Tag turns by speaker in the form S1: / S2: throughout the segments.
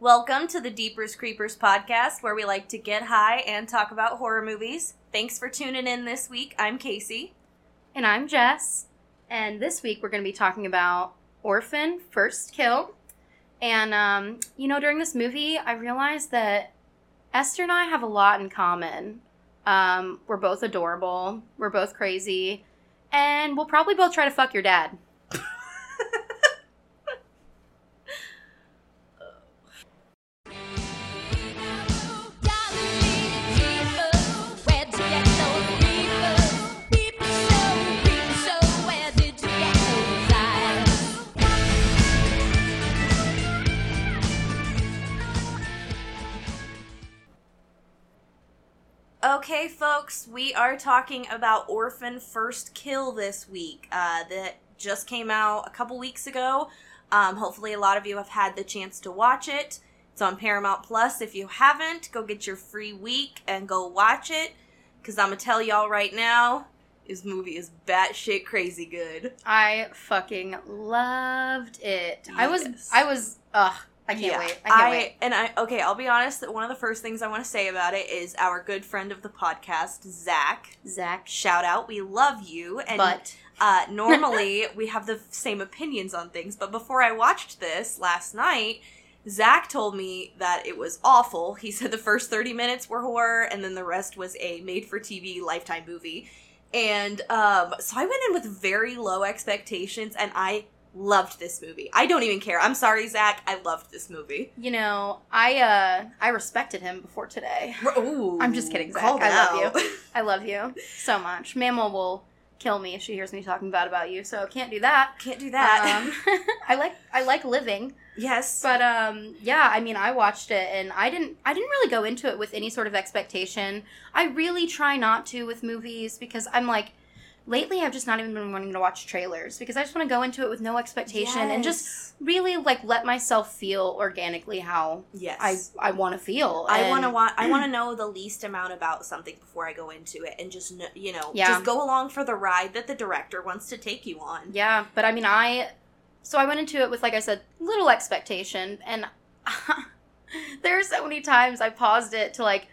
S1: Welcome to the Deepers Creepers podcast, where we like to get high and talk about horror movies. Thanks for tuning in this week. I'm Casey.
S2: And I'm Jess. And this week we're going to be talking about Orphan First Kill. And, um, you know, during this movie, I realized that Esther and I have a lot in common. Um, we're both adorable, we're both crazy, and we'll probably both try to fuck your dad.
S1: Okay, folks, we are talking about Orphan First Kill this week. Uh, that just came out a couple weeks ago. Um, hopefully, a lot of you have had the chance to watch it. It's on Paramount Plus. If you haven't, go get your free week and go watch it. Because I'm going to tell y'all right now, this movie is batshit crazy good.
S2: I fucking loved it. I was, I was, ugh, I can't
S1: Yeah.
S2: wait. I can't wait.
S1: And I okay, I'll be honest. That one of the first things I want to say about it is our good friend of the podcast, Zach.
S2: Zach,
S1: Shout out, we love you. And
S2: but
S1: uh, normally we have the same opinions on things, but before I watched this last night, Zach told me that it was awful. He said the first thirty minutes were horror, and then the rest was a made-for-TV Lifetime movie. And um, so I went in with very low expectations, and I loved this movie. I don't even care. I'm sorry, Zach. I loved this movie.
S2: you know, I uh, I respected him before today.
S1: Ooh,
S2: I'm just kidding, Zach. I love you. I love you so much. Mama will kill me if she hears me talking bad about you, so can't do that.
S1: Can't do that.
S2: Um, I like I like living,
S1: yes,
S2: but um, yeah. I mean, I watched it and I didn't I didn't really go into it with any sort of expectation. I really try not to with movies because I'm like. Lately, I've just not even been wanting to watch trailers because I just want to go into it with no expectation and just really like let myself feel organically how
S1: yes.
S2: I I want to feel.
S1: I want to want I want to know the least amount about something before I go into it, and just you know,
S2: Yeah.
S1: just go along for the ride that the director wants to take you on.
S2: Yeah, but I mean, I so I went into it with like I said, little expectation, and there are so many times I paused it to like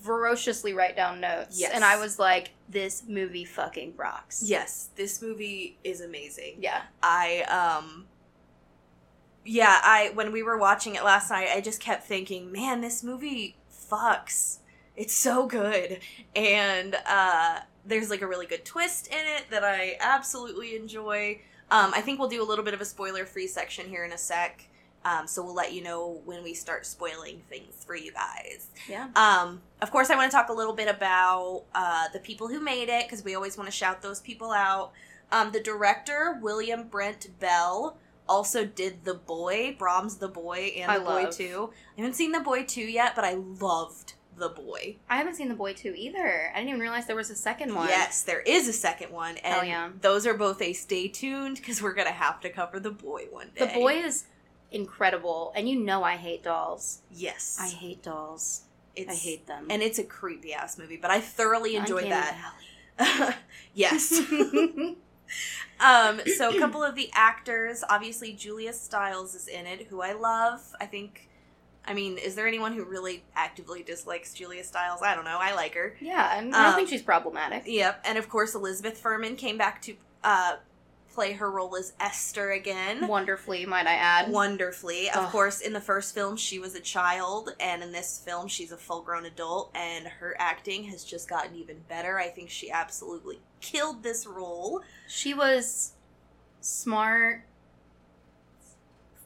S2: ferociously write down notes,
S1: Yes.
S2: and I was like, "This movie fucking rocks."
S1: Yes, this movie is amazing.
S2: yeah,
S1: I um yeah, I when we were watching it last night, I just kept thinking, man, this movie fucks. It's so good. And uh there's like a really good twist in it that I absolutely enjoy. Um I think we'll do a little bit of a spoiler-free section here in a sec. Um, so we'll let you know when we start spoiling things for you guys.
S2: yeah.
S1: Um, of course, I want to talk a little bit about uh, the people who made it because we always want to shout those people out. Um, the director, William Brent Bell, also did The Boy, Brahms' The Boy, and
S2: I
S1: The Boy
S2: love.
S1: 2. I haven't seen The Boy 2 yet, but I loved The Boy.
S2: I haven't seen The Boy two either. I didn't even realize there was a second one.
S1: Yes, there is a second one, and
S2: Hell yeah.
S1: those are both a stay tuned because we're going to have to cover The Boy one day.
S2: The Boy is incredible, and you know I hate dolls.
S1: Yes.
S2: I hate dolls.
S1: it's,
S2: I hate them.
S1: And it's a creepy ass movie, but I thoroughly enjoyed
S2: Uncanny
S1: that. yes. Um, so a couple of the actors, obviously Julia Stiles is in it, who I love. I think I mean, is there anyone who really actively dislikes Julia Stiles? I don't know. I like her.
S2: yeah, and I don't
S1: Um,
S2: think she's problematic.
S1: Yep. And of course Elizabeth Furman came back to uh play her role as Esther again.
S2: Wonderfully, might I add.
S1: Wonderfully. Of course, in the first film, she was a child, and in this film, she's a full grown adult, and her acting has just gotten even better. I think she absolutely killed this role.
S2: She was smart,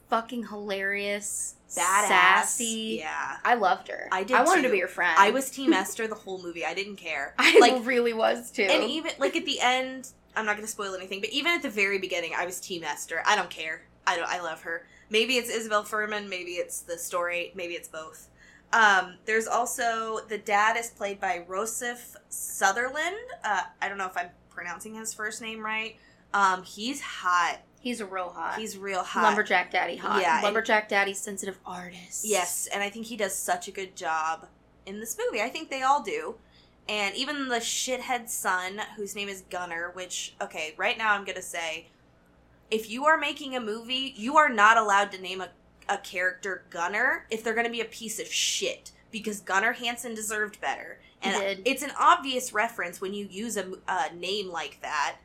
S2: fucking hilarious,
S1: Badass.
S2: sassy.
S1: Yeah.
S2: I loved her.
S1: I did
S2: I wanted
S1: too.
S2: to be her friend.
S1: I was Team Esther the whole movie. I didn't care.
S2: I
S1: like,
S2: really was too.
S1: and even like at the end, I'm not going to spoil anything, but even at the very beginning, I was Team Esther. I don't care. I don't. I love her. Maybe it's Isabelle Fuhrman. Maybe it's the story. Maybe it's both. Um, there's also the dad is played by Rossif Sutherland. Uh, I don't know if I'm pronouncing his first name right. Um, he's hot.
S2: He's a real hot.
S1: He's real hot.
S2: lumberjack daddy hot.
S1: Yeah, and-
S2: lumberjack daddy sensitive artist.
S1: Yes, and I think he does such a good job in this movie. I think they all do. And even the shithead son, whose name is Gunnar, which, okay, right now I'm going to say if you are making a movie, you are not allowed to name a, a character Gunnar if they're going to be a piece of shit because Gunnar Hansen deserved better.
S2: He
S1: And
S2: did.
S1: it's an obvious reference when you use a, a name like that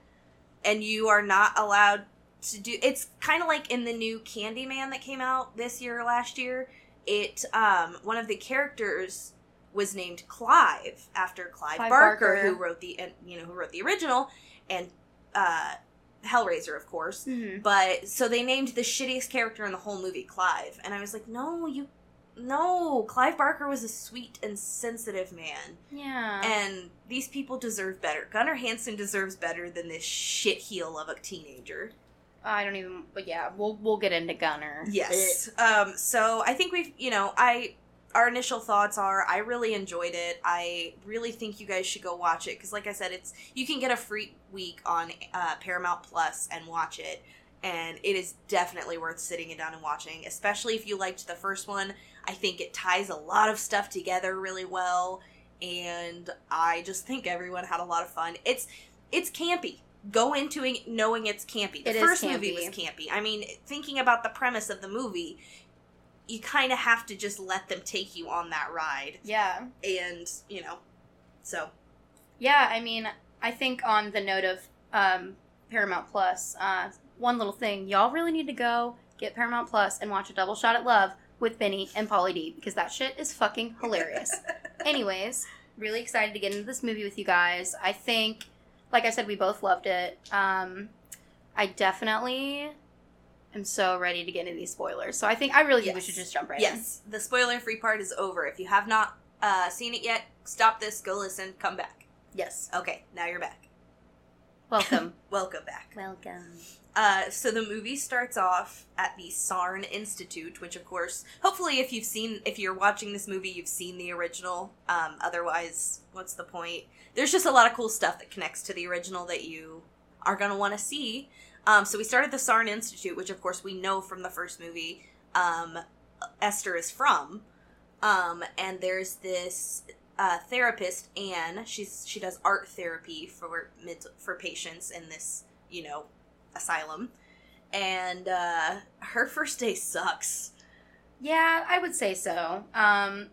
S1: and you are not allowed to do it's kind of like in the new Candyman that came out this year or last year. It um one of the characters was named Clive after Clive,
S2: Clive
S1: Barker,
S2: Barker.
S1: who wrote the you know who wrote the original and uh Hellraiser of course.
S2: Mhm.
S1: But so they named the shittiest character in the whole movie Clive, and I was like, no, you, no, Clive Barker was a sweet and sensitive man,
S2: Yeah.
S1: and these people deserve better. Gunnar Hansen deserves better than this shit heel of a teenager.
S2: I don't even. But yeah, we'll we'll get into Gunnar.
S1: Yes. Um. So I think we've, you know, I. Our initial thoughts are I really enjoyed it. I really think you guys should go watch it because, like I said, it's you can get a free week on uh, Paramount Plus and watch it, and it is definitely worth sitting it down and watching. Especially if you liked the first one, I think it ties a lot of stuff together really well, and I just think everyone had a lot of fun. It's it's campy. Go into it knowing it's campy. The
S2: It
S1: first movie
S2: campy.
S1: was campy. I mean, thinking about the premise of the movie, you kind of have to just let them take you on that ride,
S2: Yeah.
S1: and you know, so
S2: Yeah, I mean, I think on the note of um, Paramount Plus, uh, one little thing, y'all really need to go get Paramount Plus and watch a double shot at love with Vinny and Pauly D because that shit is fucking hilarious. Anyways, really excited to get into this movie with you guys. I think, like I said, we both loved it. Um, I definitely am so ready to get into these spoilers. So I think I really think we should just jump right in.
S1: yes, the spoiler-free part is over. If you have not uh, seen it yet, stop this, go listen, come back.
S2: Yes.
S1: Okay, now you're back.
S2: Welcome.
S1: Welcome back.
S2: Welcome.
S1: Uh, so the movie starts off at the Saarne Institute, which, of course, hopefully, if you've seen, if you're watching this movie, you've seen the original. Um, otherwise, what's the point? There's just a lot of cool stuff that connects to the original that you are gonna want to see. Um, so we started the Saarne Institute, which, of course, we know from the first movie. Um, Esther is from, um, and there's this uh, therapist, Anne. She's she does art therapy for for patients in this, you know, asylum and uh her first day sucks
S2: Yeah, I would say so. Um,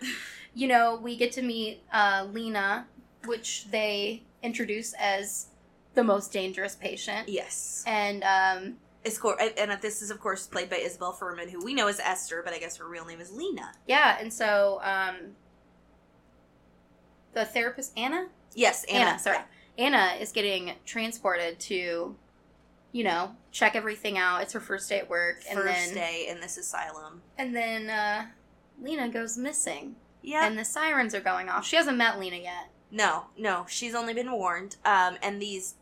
S2: you know, we get to meet uh, Leena, which they introduce as the most dangerous patient.
S1: yes
S2: And um,
S1: it's and this is of course played by isabelle fuhrman who we know as esther but i guess her real name is leena
S2: yeah, and so um, the therapist, Anna?
S1: yes
S2: Anna,
S1: anna,
S2: sorry. Anna is getting transported to, you know, check everything out. It's her first day at work.
S1: first
S2: and then,
S1: day in this asylum
S2: And then uh, Leena goes missing.
S1: yeah
S2: And the sirens are going off. She hasn't met Leena yet.
S1: no no she's only been warned um and these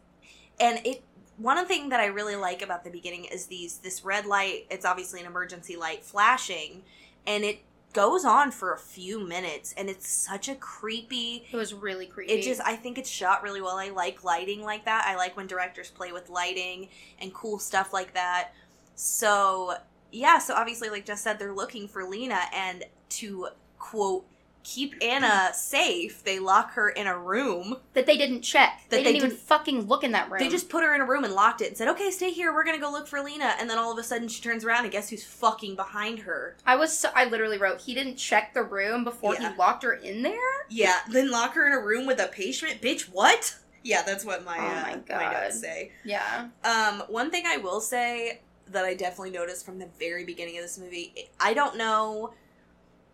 S1: and it one thing that i really like about the beginning is these this red light it's obviously an emergency light flashing and it goes on for a few minutes and it's such a creepy
S2: It was really creepy.
S1: it just i think it's shot really well. I like lighting like that. I like when directors play with lighting and cool stuff like that. So yeah so obviously like just said they're looking for leena and to quote keep anna safe they lock her in a room
S2: that they didn't check.
S1: That
S2: they
S1: they
S2: didn't even
S1: didn't-
S2: fucking look in that room.
S1: they just put her in a room and locked it and said okay stay here we're gonna go look for leena and then all of a sudden she turns around and guess who's fucking behind her
S2: I was. So, I literally wrote. He didn't check the room before
S1: Yeah.
S2: he locked her in there.
S1: yeah then lock her in a room with a patient bitch what yeah that's what my,
S2: Oh
S1: uh,
S2: my
S1: my
S2: God.
S1: notes say
S2: Yeah.
S1: Um, one thing I will say that I definitely noticed from the very beginning of this movie, I don't know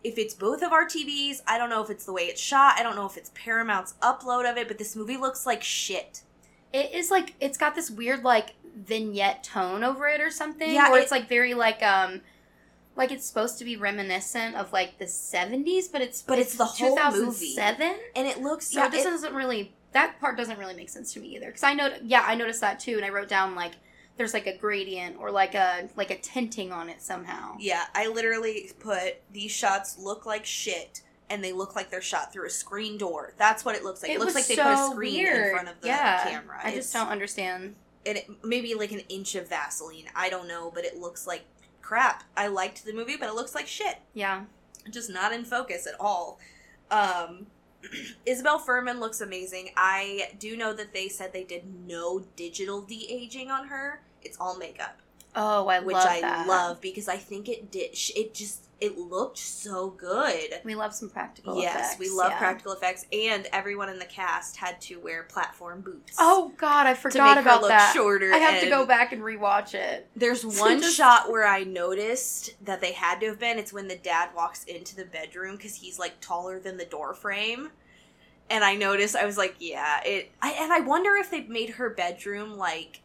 S1: if it's both of our TVs. I don't know if it's the way it's shot. I don't know if it's Paramount's upload of it, but this movie looks like shit.
S2: It is like it's got this weird like vignette tone over it or something.
S1: Yeah,
S2: Where
S1: it-
S2: it's like very like um. Like it's supposed to be reminiscent of like the seventies, but it's
S1: But it's the whole movie.
S2: Seven,
S1: And it looks
S2: so
S1: yeah,
S2: this
S1: it-
S2: doesn't really that part doesn't really make sense to me either. Because I know, yeah, I noticed that too, and I wrote down like there's like a gradient or like a like a tinting on it somehow.
S1: yeah, I literally put these shots look like shit. And they look like they're shot through a screen door. That's what it looks like. It, looks
S2: was
S1: like they put a screen
S2: weird.
S1: in front of the
S2: yeah.
S1: camera.
S2: I
S1: It's-
S2: just don't understand.
S1: and it, maybe like an inch of Vaseline. I don't know, but it looks like crap. I liked the movie, but it looks like shit.
S2: Yeah.
S1: Just not in focus at all. Um, Isabelle Fuhrman looks amazing. I do know that they said they did no digital de aging on her. It's all makeup.
S2: Oh, I
S1: which
S2: love
S1: I
S2: that.
S1: love because I think it did. It just it looked so good.
S2: We love some practical
S1: yes,
S2: effects.
S1: we love
S2: yeah.
S1: practical effects, and everyone in the cast had to wear platform boots.
S2: Oh God, I
S1: to
S2: forgot
S1: make
S2: about that.
S1: shorter.
S2: I have to go back and rewatch it.
S1: There's one
S2: Just-
S1: shot where I noticed that they had to have been. It's when the dad walks into the bedroom because he's like taller than the door frame. And I noticed, I was like, yeah, it. I, and I wonder if they made her bedroom like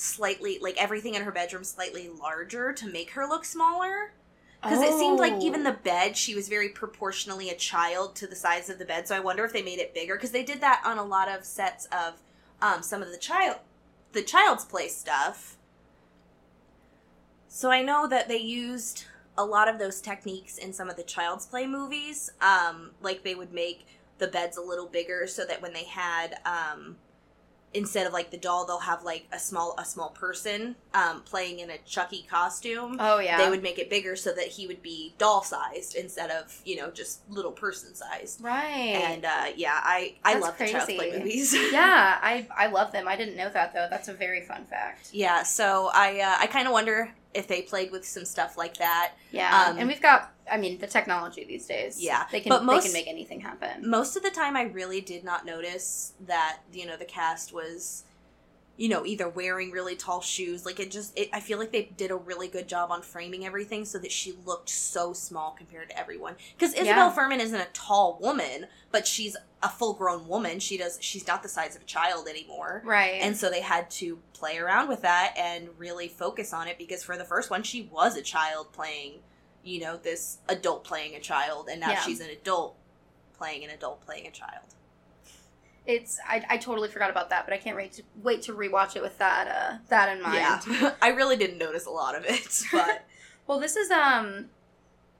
S1: slightly, like everything in her bedroom slightly larger to make her look smaller. Because it seemed like even
S2: Oh.
S1: the bed, she was very proportionally a child to the size of the bed. So I wonder if they made it bigger because they did that on a lot of sets of um, some of the child, the Child's Play stuff. So I know that they used a lot of those techniques in some of the Child's Play movies. Um, like they would make the beds a little bigger so that when they had um, instead of like the doll, they'll have like a small a small person um, playing in a Chucky costume
S2: Oh yeah.
S1: they would make it bigger so that he would be doll sized instead of you know just little person sized
S2: right.
S1: and uh yeah i i
S2: That's
S1: love the child's play movies
S2: yeah, I I love them. I didn't know that though. That's a very fun fact.
S1: yeah so i uh, i kind of wonder if they played with some stuff like that
S2: Yeah,
S1: Um,
S2: and we've got. I mean, the technology these days.
S1: Yeah,
S2: they can
S1: but most-
S2: they can make anything happen.
S1: most of the time i really did not notice that you know the cast was you know either wearing really tall shoes like it just it, i feel like they did a really good job on framing everything so that she looked so small compared to everyone because isabelle
S2: Yeah.
S1: fuhrman isn't a tall woman but she's a full grown woman she does she's not the size of a child anymore
S2: Right.
S1: and so they had to play around with that and really focus on it because for the first one she was a child playing you know this adult playing a child and now
S2: Yeah.
S1: she's an adult playing an adult playing a child
S2: it's I, I totally forgot about that, but I can't wait to wait to rewatch it with that uh that in mind.
S1: Yeah, I really didn't notice a lot of it, but
S2: Well, this is um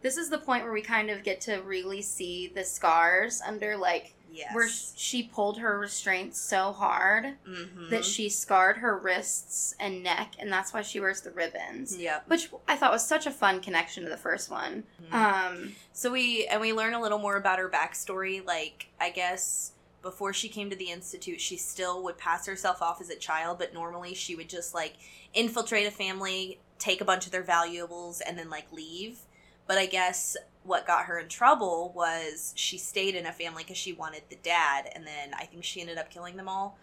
S2: this is the point where we kind of get to really see the scars under like
S1: yes,
S2: where she pulled her restraints so hard
S1: mm-hmm.
S2: that she scarred her wrists and neck and that's why she wears the ribbons.
S1: Yep.
S2: Which I thought was such a fun connection to the first one. Um
S1: So we and we learn a little more about her backstory. Like I guess before she came to the institute, she still would pass herself off as a child, but normally she would just like infiltrate a family, take a bunch of their valuables, and then like leave. But I guess what got her in trouble was she stayed in a family because she wanted the dad, and then I think she ended up killing them all.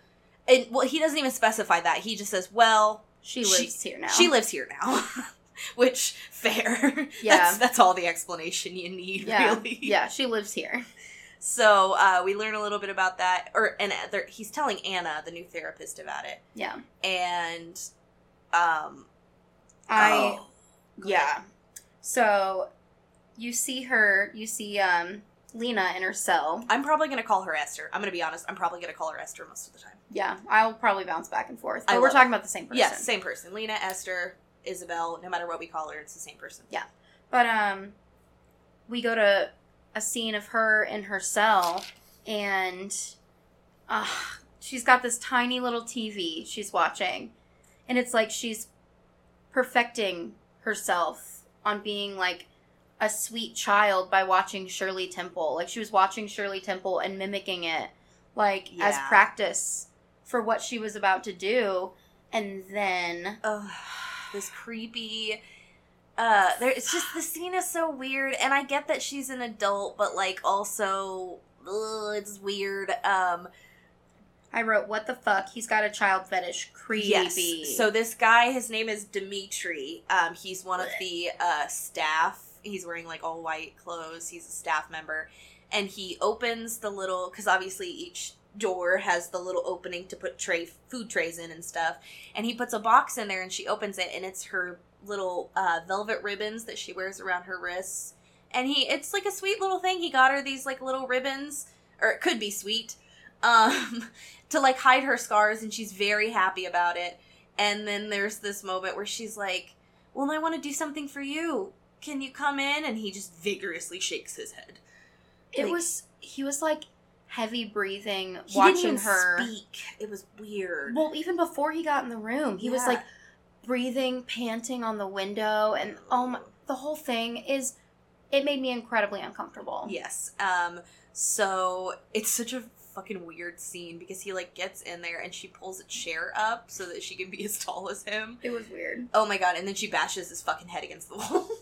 S1: And well, he doesn't even specify that. He just says, "Well,
S2: she
S1: She-
S2: lives here now.
S1: she lives here now," which fair.
S2: Yeah.
S1: that's, that's all the explanation you need,
S2: yeah.
S1: really.
S2: Yeah, she lives here.
S1: So uh, we learn a little bit about that, or and he's telling Anna, the new therapist, about it,
S2: Yeah.
S1: and um,
S2: I
S1: oh,
S2: Yeah. So you see her, you see um Leena in her cell.
S1: I'm probably gonna call her Esther. I'm gonna be honest. I'm probably gonna call her Esther most of the time.
S2: Yeah, I'll probably bounce back and forth.
S1: I
S2: we're talking about the same person.
S1: Yes, same person. Leena, Esther, Isabelle. No matter what we call her, it's the same person.
S2: Yeah. But um we go to a scene of her in her cell and uh, she's got this tiny little TV she's watching. And it's like she's perfecting herself on being like a sweet child by watching Shirley Temple. Like she was watching Shirley Temple and mimicking it like as practice for what she was about to do. And then
S1: this creepy. Uh, there. It's just the scene is so weird, and I get that she's an adult, but like also, ugh, it's weird. Um,
S2: I wrote, "What the fuck? He's got a child fetish. Creepy."
S1: Yes. So this guy, his name is Dimitri. Um, he's one of the uh, staff. He's wearing like all white clothes. He's a staff member, and he opens the little because obviously each door has the little opening to put tray food trays in and stuff. And he puts a box in there, and she opens it, and it's her little uh, velvet ribbons that she wears around her wrists. And he, it's like a sweet little thing. He got her these like little ribbons, or it could be sweet. Um, to like hide her scars and she's very happy about it. And then there's this moment where she's like, "Well, I want to do something for you. Can you come in?" And he just vigorously shakes his head.
S2: It
S1: Like-
S2: was he was like heavy breathing,
S1: He
S2: watching her.
S1: speak. It was weird.
S2: Well, even before he got in the room, he was like breathing, panting on the window, and oh my, the whole thing is. It made me incredibly uncomfortable.
S1: Yes. Um. So it's such a fucking weird scene because he like gets in there and she pulls a chair up so that she can be as tall as him.
S2: It was weird.
S1: Oh my god! And then she bashes his fucking head against the wall.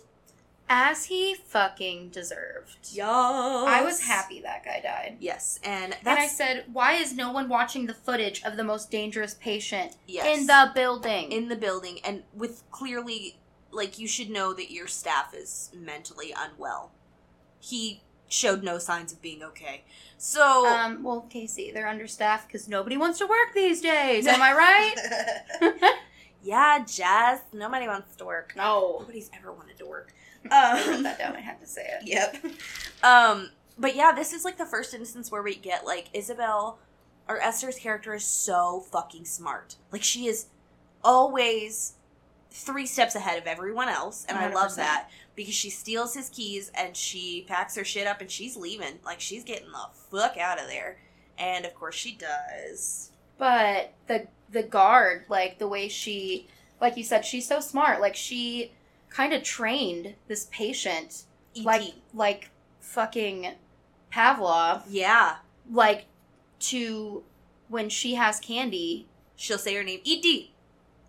S2: As he fucking deserved.
S1: Yes.
S2: I was happy that guy died.
S1: Yes, and that's
S2: And I said, why is no one watching the footage of the most dangerous patient
S1: yes.
S2: in the building?
S1: in the building and with clearly like you should know that your staff is mentally unwell. He showed no signs of being okay. So
S2: um, well, Casey, they're understaffed because nobody wants to work these days. Am I right?
S1: yeah, Jess, nobody wants to work.
S2: no.
S1: Nobody's ever wanted to work.
S2: I wrote
S1: Um,
S2: that down. I had to say it.
S1: Yep. Um, but yeah, this is like the first instance where we get like Isabelle or Esther's character is so fucking smart. Like she is always three steps ahead of everyone else, and I love that because she steals his keys and she packs her shit up and she's leaving. Like she's getting the fuck out of there. And of course she does.
S2: But the the guard, like the way she, like you said, she's so smart. Like she kind of trained this patient, like like fucking Pavlov,
S1: yeah,
S2: like to when she has candy,
S1: she'll say her name E.D.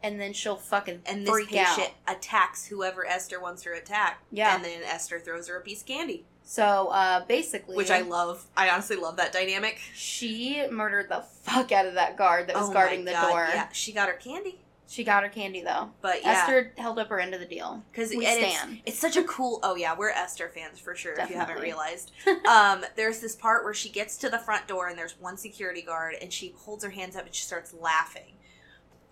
S2: and then she'll fucking
S1: And this patient
S2: out.
S1: attacks whoever Esther wants her to attack.
S2: Yeah.
S1: And then Esther throws her a piece of candy.
S2: So uh, basically,
S1: which I love. I honestly love that dynamic.
S2: she murdered the fuck out of that guard that was
S1: Oh
S2: guarding the
S1: God,
S2: door.
S1: Yeah, she got her candy,
S2: She got her candy though.
S1: but yeah,
S2: Esther held up her end of the deal.
S1: because
S2: we
S1: it's, it's such a cool. Oh yeah, we're Esther fans for sure. If you haven't realized, um, there's this part where she gets to the front door and there's one security guard and she holds her hands up and she starts laughing.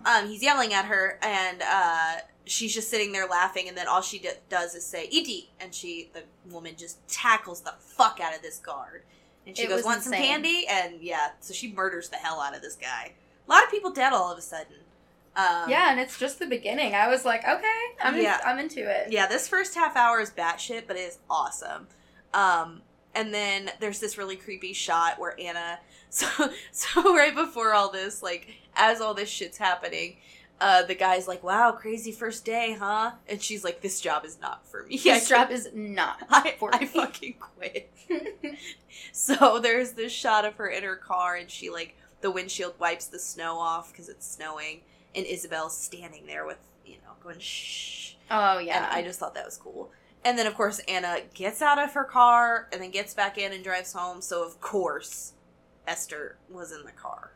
S1: Um, he's yelling at her and uh, she's just sitting there laughing and then all she d- does is say "Edie," and she the woman just tackles the fuck out of this guard. And she
S2: It
S1: goes, "Want some candy?" And yeah, so she murders the hell out of this guy. A lot of people dead all of a sudden. Um,
S2: yeah, and it's just the beginning. I was like, okay, I'm
S1: Yeah.
S2: I'm into it.
S1: yeah, this first half hour is batshit, but it is awesome. Um, and then there's this really creepy shot where Anna, so so right before all this, like as all this shit's happening, uh, the guy's like, "Wow, crazy first day, huh?" And she's like, "This job is not for me.
S2: This
S1: I
S2: job is not
S1: I,
S2: for
S1: I
S2: me."
S1: fucking quit." So there's this shot of her in her car, and she like the windshield wipes the snow off because it's snowing, and Isabelle's standing there with you know going shh.
S2: oh yeah.
S1: And I just thought that was cool. And then, of course, Anna gets out of her car and then gets back in and drives home. So, of course, Esther was in the car.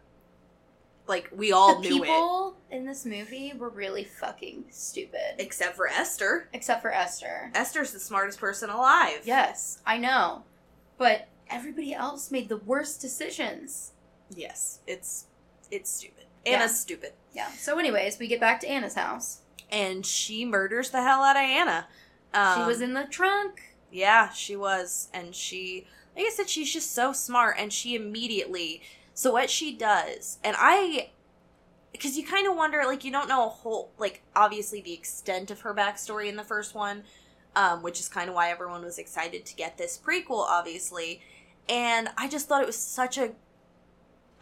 S1: Like, we all
S2: the
S1: knew it.
S2: people in this movie were really fucking stupid,
S1: Except for Esther.
S2: except for Esther.
S1: Esther's the smartest person alive.
S2: Yes, I know, but everybody else made the worst decisions.
S1: Yes. It's it's stupid.
S2: Yeah.
S1: Anna's stupid.
S2: Yeah. So, anyways, we get back to Anna's house.
S1: And she murders the hell out of Anna. Um,
S2: she was in the trunk.
S1: Yeah, she was. And she, like I said, she's just so smart. And she immediately, so what she does, and I, because you kind of wonder, like, you don't know a whole, like, obviously the extent of her backstory in the first one, um, which is kind of why everyone was excited to get this prequel, obviously. And I just thought it was such a,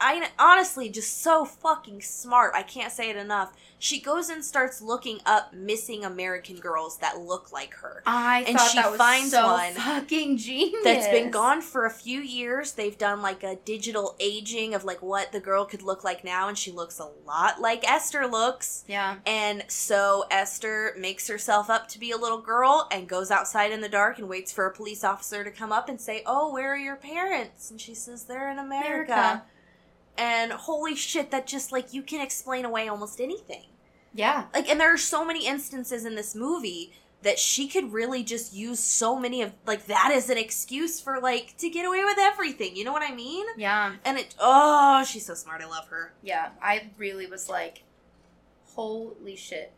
S1: I honestly just so fucking smart. I can't say it enough. She goes and starts looking up missing American girls that look like her
S2: I
S1: And
S2: thought
S1: she
S2: that was
S1: finds
S2: so
S1: one
S2: fucking genius.
S1: that's been gone for a few years. They've done like a digital aging of like what the girl could look like now, and she looks a lot like Esther looks.
S2: Yeah.
S1: And so Esther makes herself up to be a little girl and goes outside in the dark and waits for a police officer to come up and say, Oh, where are your parents? And she says, They're in America.
S2: America.
S1: And holy shit, that just like you can explain away almost anything
S2: Yeah.
S1: like and there are so many instances in this movie that she could really just use so many of like that as an excuse for like to get away with everything you know what i mean
S2: Yeah.
S1: and it oh she's so smart i love her
S2: Yeah. I really was like, holy shit.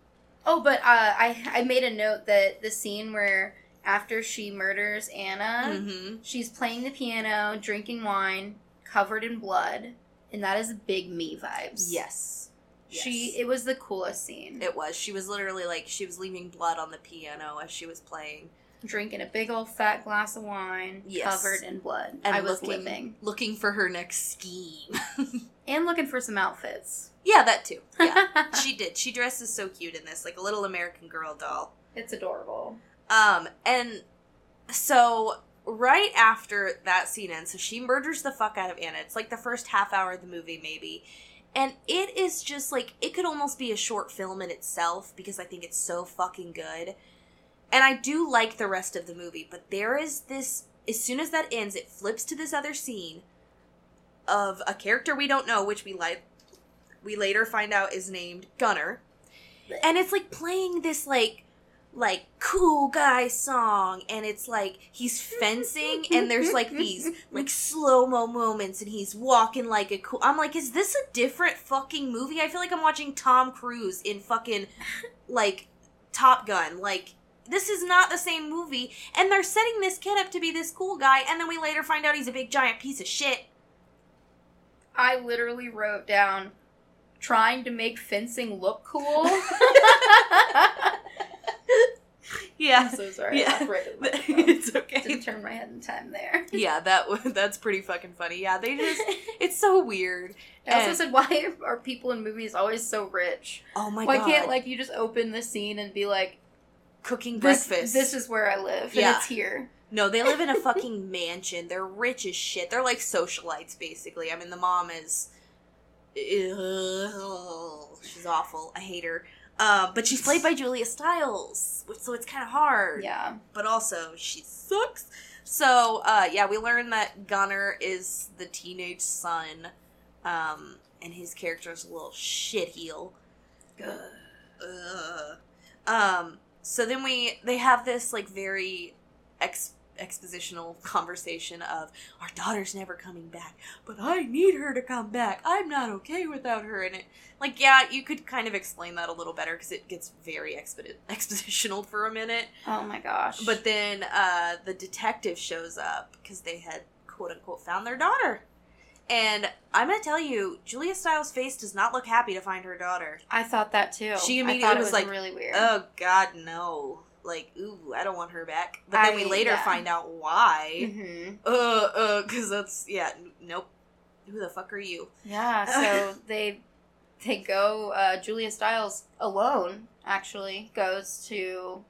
S2: Oh, but uh, I I made a note that the scene where after she murders Anna,
S1: mm-hmm.
S2: she's playing the piano, drinking wine, covered in blood, and that is big me vibes.
S1: yes
S2: She it was the coolest scene.
S1: it was she was literally like she was leaving blood on the piano as she was playing
S2: drinking a big old fat glass of wine,
S1: Yes.
S2: covered in blood.
S1: and
S2: I was
S1: looking,
S2: living
S1: looking for her next scheme
S2: and looking for some outfits.
S1: yeah that too yeah she did she dresses so cute in this like a little american girl doll
S2: it's adorable.
S1: Um, and so right after that scene ends, so she murders the fuck out of Anna. It's like the first half hour of the movie, maybe. And it is just like, it could almost be a short film in itself because I think it's so fucking good. And I do like the rest of the movie, but there is this, as soon as that ends, it flips to this other scene of a character we don't know, which we like. We later find out is named Gunnar, and it's like playing this like like cool guy song and it's like he's fencing and there's like these like slow-mo moments and he's walking like a cool I'm like is this a different fucking movie? I feel like I'm watching Tom Cruise in fucking like Top Gun. Like this is not the same movie and they're setting this kid up to be this cool guy and then we later find out he's a big giant piece of shit.
S2: I literally wrote down trying to make fencing look cool.
S1: Yeah.
S2: I'm so sorry.
S1: Yeah.
S2: I laughed right at the microphone.
S1: it's okay.
S2: Didn't turn my head in time there.
S1: Yeah, that that's pretty fucking funny. Yeah, they just it's so weird.
S2: I also
S1: And-
S2: said, why are people in movies always so rich?
S1: Oh my
S2: why
S1: god.
S2: Why can't like you just open the scene and be like,
S1: cooking
S2: this,
S1: breakfast?
S2: this is where I live,
S1: Yeah.
S2: and it's here.
S1: No, they live in a fucking mansion. They're rich as shit. They're like socialites basically. I mean, the mom is Ugh, she's awful. I hate her. Uh, but she's played by Julia Stiles, which- so it's kind of hard.
S2: Yeah.
S1: but also she sucks. So uh, yeah, we learn that Gunnar is the teenage son, um, and his character is a little shit heel. Ugh. Um, so then we they have this like very ex- expositional conversation of our daughter's never coming back, but I need her to come back. I'm not okay without her. And it like yeah, you could kind of explain that a little better because it gets very expedi- expositional for a minute.
S2: Oh my gosh.
S1: But then uh, the detective shows up because they had quote unquote found their daughter. And I'm gonna tell you, Julia Stiles' face does not look happy to find her daughter.
S2: I thought that too.
S1: She immediately
S2: it
S1: was like,
S2: really weird.
S1: Oh God, no! Like, ooh, I don't want her back. But then we later
S2: yeah.
S1: find out why.
S2: hmm
S1: Uh, uh, because that's yeah, nope. Who the fuck are you?
S2: Yeah. So they they go. Uh, Julia Stiles alone actually goes to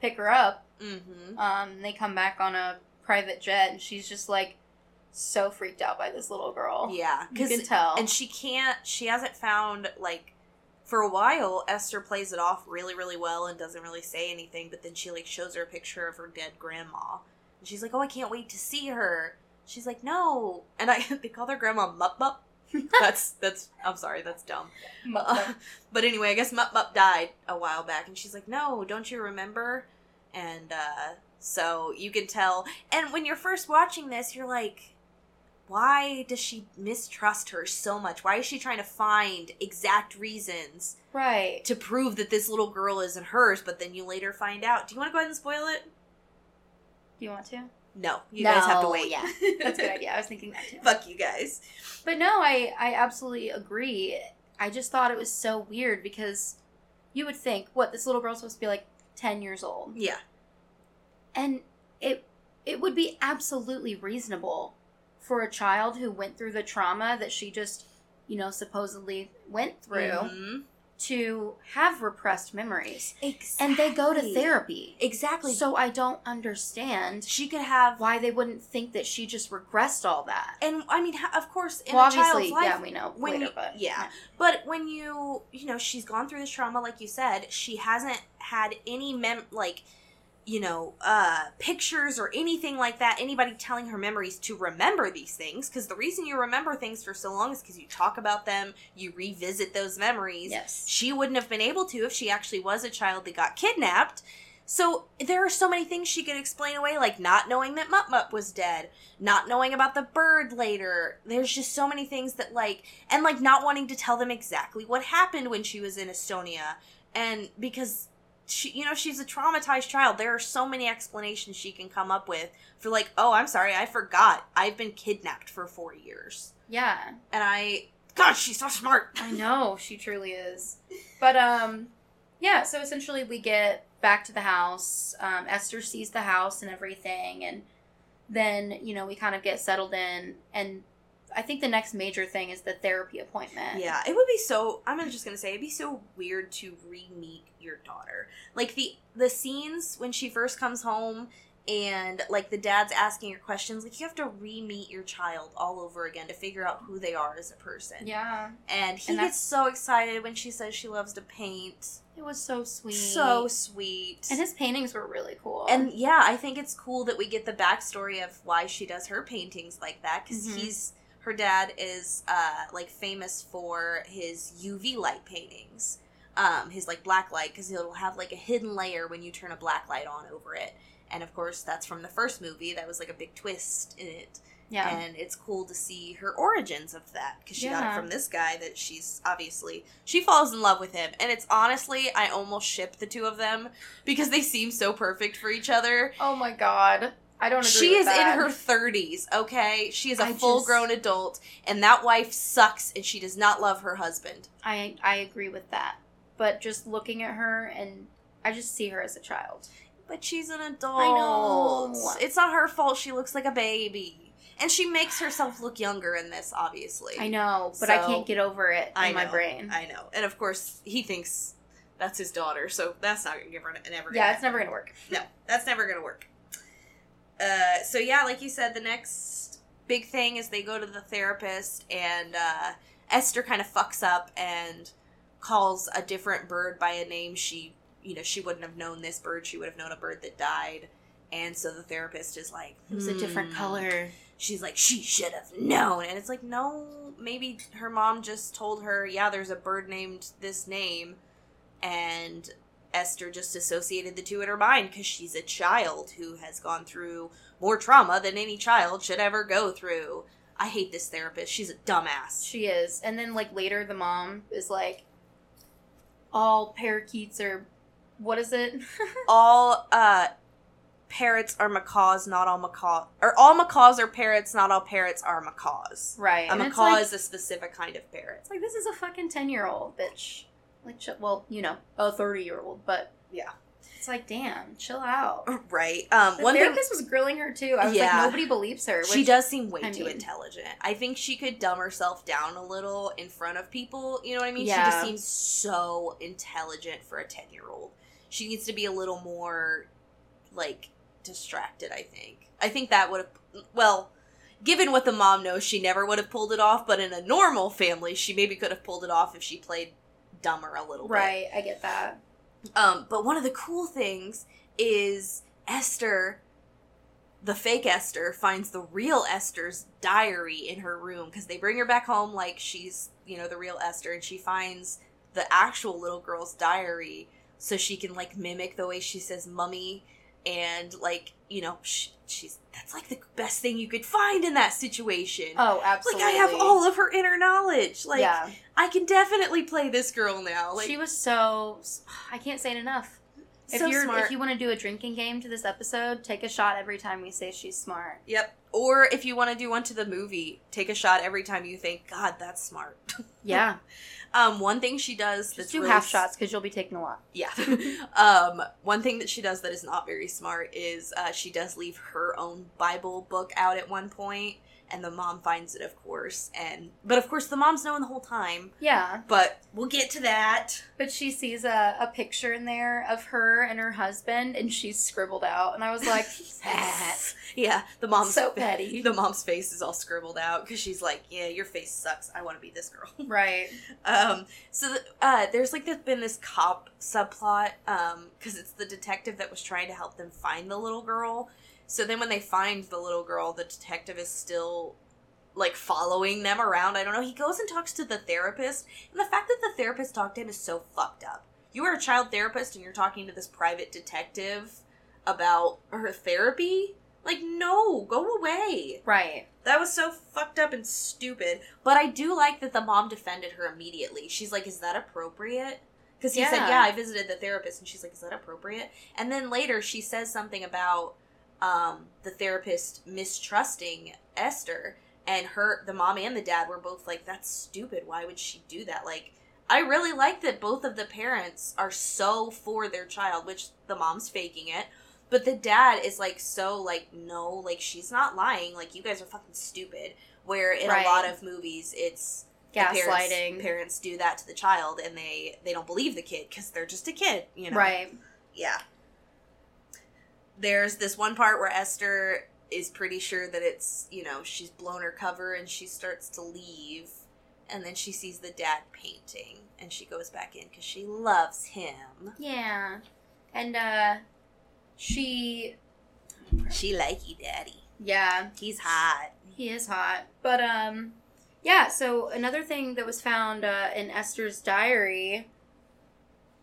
S2: pick her up.
S1: Mm-hmm.
S2: Um, they come back on a private jet, and she's just like so freaked out by this little girl.
S1: Yeah,
S2: you can tell.
S1: and she can't she hasn't found like for a while esther plays it off really really well and doesn't really say anything but then she like shows her a picture of her dead grandma. And she's like oh i can't wait to see her. She's like no. And i they call their grandma mup mup. That's that's i'm sorry that's dumb. Uh, but anyway i guess mup mup died a while back and she's like no don't you remember? And uh so you can tell. And when you're first watching this you're like why does she mistrust her so much? Why is she trying to find exact reasons
S2: right.
S1: to prove that this little girl isn't hers? But then you later find out. Do you want to go ahead and spoil it?
S2: Do you want to?
S1: No, you guys have to wait.
S2: yeah. That's a good idea. I was thinking that too.
S1: Fuck you guys.
S2: But no, I I absolutely agree. I just thought it was so weird because you would think, what this little girl's supposed to be like ten years old,
S1: Yeah,
S2: and it it would be absolutely reasonable for a child who went through the trauma that she just you know supposedly went through
S1: Mhm.
S2: to have repressed memories,
S1: exactly.
S2: and they go to therapy.
S1: Exactly.
S2: So I don't understand
S1: she could have.
S2: why they wouldn't think that she just regressed all that.
S1: And I mean, of course, in
S2: well,
S1: a child's
S2: obviously,
S1: life,
S2: yeah, we know
S1: when
S2: later,
S1: you-
S2: but
S1: yeah. But when you, you know, she's gone through this trauma, like you said, she hasn't had any mem, like, you know, uh, pictures or anything like that. Anybody telling her memories to remember these things, because the reason you remember things for so long is because you talk about them, you revisit those memories.
S2: yes,
S1: She wouldn't have been able to if she actually was a child that got kidnapped. So there are so many things she could explain away, like not knowing that Mup Mup was dead, not knowing about the bird later. There's just so many things that like, and like not wanting to tell them exactly what happened when she was in Estonia, and because she, you know, she's a traumatized child. There are so many explanations she can come up with for like, oh, I'm sorry, I forgot. I've been kidnapped for four years,
S2: yeah.
S1: and I, God, she's so smart.
S2: I know she truly is. But um, yeah. So essentially, we get back to the house. Um, Esther sees the house and everything, and then you know we kind of get settled in. And I think the next major thing is the therapy appointment.
S1: Yeah, it would be so. I'm just gonna say it'd be so weird to re-meet your daughter. Like the the scenes when she first comes home and like the dad's asking her questions like you have to re-meet your child all over again to figure out who they are as a person
S2: Yeah.
S1: and he
S2: And
S1: gets so excited when she says she loves to paint
S2: It was so sweet.
S1: so sweet
S2: And his paintings were really cool.
S1: and yeah i think it's cool that we get the backstory of why she does her paintings like that because
S2: Mhm.
S1: he's her dad is uh like famous for his uv light paintings. Um his like black light because he'll have like a hidden layer when you turn a black light on over it. And of course that's from the first movie. That was like a big twist in it.
S2: Yeah.
S1: and it's cool to see her origins of that because she got it from this guy that she's obviously she falls in love with him. And it's honestly i almost ship the two of them because they seem so perfect for each other.
S2: Oh my god. I don't agree
S1: she is
S2: that.
S1: in her 30s okay she is a
S2: I
S1: full grown
S2: just-
S1: adult and that wife sucks and she does not love her husband
S2: I I agree with that. But just looking at her and I just see her as a child.
S1: but she's an adult I
S2: know.
S1: it's not her fault she looks like a baby and she makes herself look younger in this obviously
S2: I know, but I can't get over it in
S1: I
S2: my brain.
S1: I know. And of course, he thinks that's his daughter, so that's not gonna give her never.
S2: yeah, it's never gonna work.
S1: No, that's never gonna work. Uh, so yeah, like you said, the next big thing is they go to the therapist, and uh, Esther kind of fucks up and calls a different bird by a name she, you know, she wouldn't have known this bird. She would have known a bird that died. And so the therapist is like,
S2: It was a different
S1: "Hmm."
S2: color.
S1: she's like she should have known and it's like no maybe her mom just told her yeah there's a bird named this name and esther just associated the two in her mind because she's a child who has gone through more trauma than any child should ever go through i hate this therapist she's a dumbass
S2: She is. And then like later the mom is like all parakeets are what is it?
S1: all uh parrots are macaws not all macaw or all macaws are parrots not all parrots are macaws
S2: right.
S1: a
S2: and
S1: macaw
S2: like,
S1: is a specific kind of parrot
S2: it's like this is a fucking 10-year-old bitch. Like ch- well, you know, a 30-year-old, but
S1: Yeah.
S2: It's like, damn, chill out.
S1: right um
S2: The
S1: one thing
S2: therapist was grilling her too. I was
S1: Yeah.
S2: like, nobody believes her.
S1: she does seem way
S2: I
S1: too
S2: mean-
S1: intelligent. I think she could dumb herself down a little in front of people. You know what I mean? She just seems so intelligent for a 10 year old. She needs to be a little more, like, distracted, I think. I think that would have, well, given what the mom knows, she never would have pulled it off, but in a normal family, she maybe could have pulled it off if she played dumber a little bit.
S2: Right, I get that.
S1: Um, but one of the cool things is Esther, the fake Esther, finds the real Esther's diary in her room because they bring her back home like she's, you know, the real Esther, and she finds the actual little girl's diary so she can like mimic the way she says mummy and like you know sh- she's that's like the best thing you could find in that situation
S2: Oh, absolutely.
S1: like i have all of her inner knowledge like
S2: yeah,
S1: i can definitely play this girl now like
S2: she was so. I can't say it enough. If
S1: so
S2: you're
S1: smart.
S2: if you want to do a drinking game to this episode, take a shot every time we say she's smart.
S1: Yep. Or if you want to do one to the movie, take a shot every time you think, God, that's smart.
S2: Yeah,
S1: um, one thing she does
S2: just
S1: that's
S2: do
S1: really
S2: half shots because you'll be taking a lot.
S1: Yeah. um, one thing that she does that is not very smart is uh, she does leave her own Bible book out at one point, and the mom finds it, of course. And but of course, the mom's knowing the whole time.
S2: Yeah,
S1: But we'll get to that.
S2: but she sees a, a picture in there of her and her husband, and she's scribbled out, and I was like, "Pat."
S1: yeah, the mom's
S2: so petty.
S1: The mom's face is all scribbled out because she's like, "Yeah, your face sucks. I want to be this girl."
S2: right.
S1: Um, so th- uh, there's like there's been this cop subplot um because it's the detective that was trying to help them find the little girl. So then when they find the little girl, the detective is still like following them around. I don't know. He goes and talks to the therapist, and the fact that the therapist talked to him is so fucked up. You are a child therapist and you're talking to this private detective about her therapy. Like, no, go away.
S2: Right.
S1: That was so fucked up and stupid. But I do like that the mom defended her immediately. She's like, "Is that appropriate?" Because he said,
S2: Yeah.
S1: "Yeah, I visited the therapist," and she's like, "Is that appropriate?" And then later she says something about um, the therapist mistrusting Esther, and her, the mom and the dad were both like, "That's stupid. Why would she do that?" Like. I really like that both of the parents are so for their child, which the mom's faking it, but the dad is like so like no, like she's not lying. Like you guys are fucking stupid. Where in
S2: Right.
S1: a lot of movies, it's the parents,
S2: Gaslighting.
S1: Parents do that to the child, and they they don't believe the kid because they're just a kid. You know,
S2: Right.
S1: Yeah. There's this one part where Esther is pretty sure that it's, you know, she's blown her cover and she starts to leave. And then she sees the dad painting and she goes back in because she loves him.
S2: Yeah. And uh she
S1: She like you, daddy.
S2: yeah,
S1: He's hot.
S2: he is hot. But um yeah, so another thing that was found uh, in Esther's diary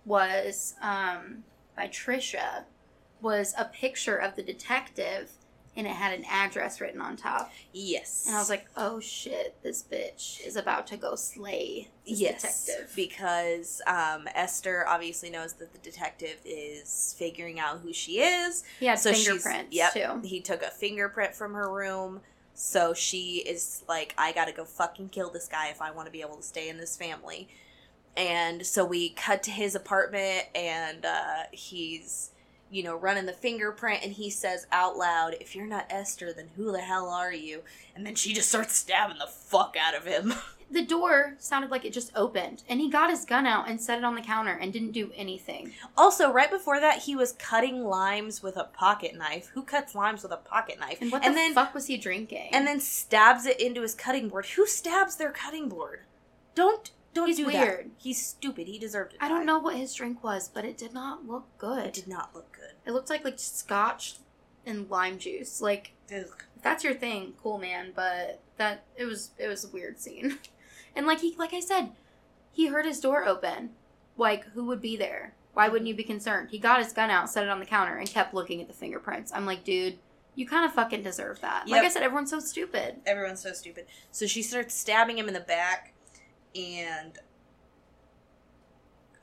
S2: was um by Tricia was a picture of the detective and it had an address written on top.
S1: Yes.
S2: And I was like, "Oh shit, this bitch is about to go slay this
S1: yes,
S2: detective."
S1: because um, Esther obviously knows that the detective is figuring out who she is.
S2: He had
S1: so
S2: fingerprints
S1: yep,
S2: too.
S1: He took a fingerprint from her room. So she is like, I gotta go fucking kill this guy if I want to be able to stay in this family. And so we cut to his apartment, and uh, he's, you know, running the fingerprint, and he says out loud, If you're not Esther, then who the hell are you? And then she just starts stabbing the fuck out of him.
S2: The door sounded like it just opened, and he got his gun out and set it on the counter and didn't do anything.
S1: Also, right before that, he was cutting limes with a pocket knife. Who cuts limes with a pocket knife?
S2: And what
S1: and
S2: the
S1: then
S2: fuck was he drinking?
S1: and then stabs it into his cutting board. Who stabs their cutting board? Don't don't
S2: He's
S1: do
S2: weird.
S1: that. He's stupid. He deserved it.
S2: I don't know what his drink was, but it did not look good.
S1: It did not look good.
S2: It looked like like scotch and lime juice. Like
S1: Ugh.
S2: if that's your thing, cool man, but that it was it was a weird scene. And like he like I said, he heard his door open. Like who would be there? Why wouldn't you be concerned? He got his gun out, set it on the counter, and kept looking at the fingerprints. I'm like, dude, you kind of fucking deserve that. Like I said, everyone's so stupid.
S1: Everyone's so stupid. So she starts stabbing him in the back, and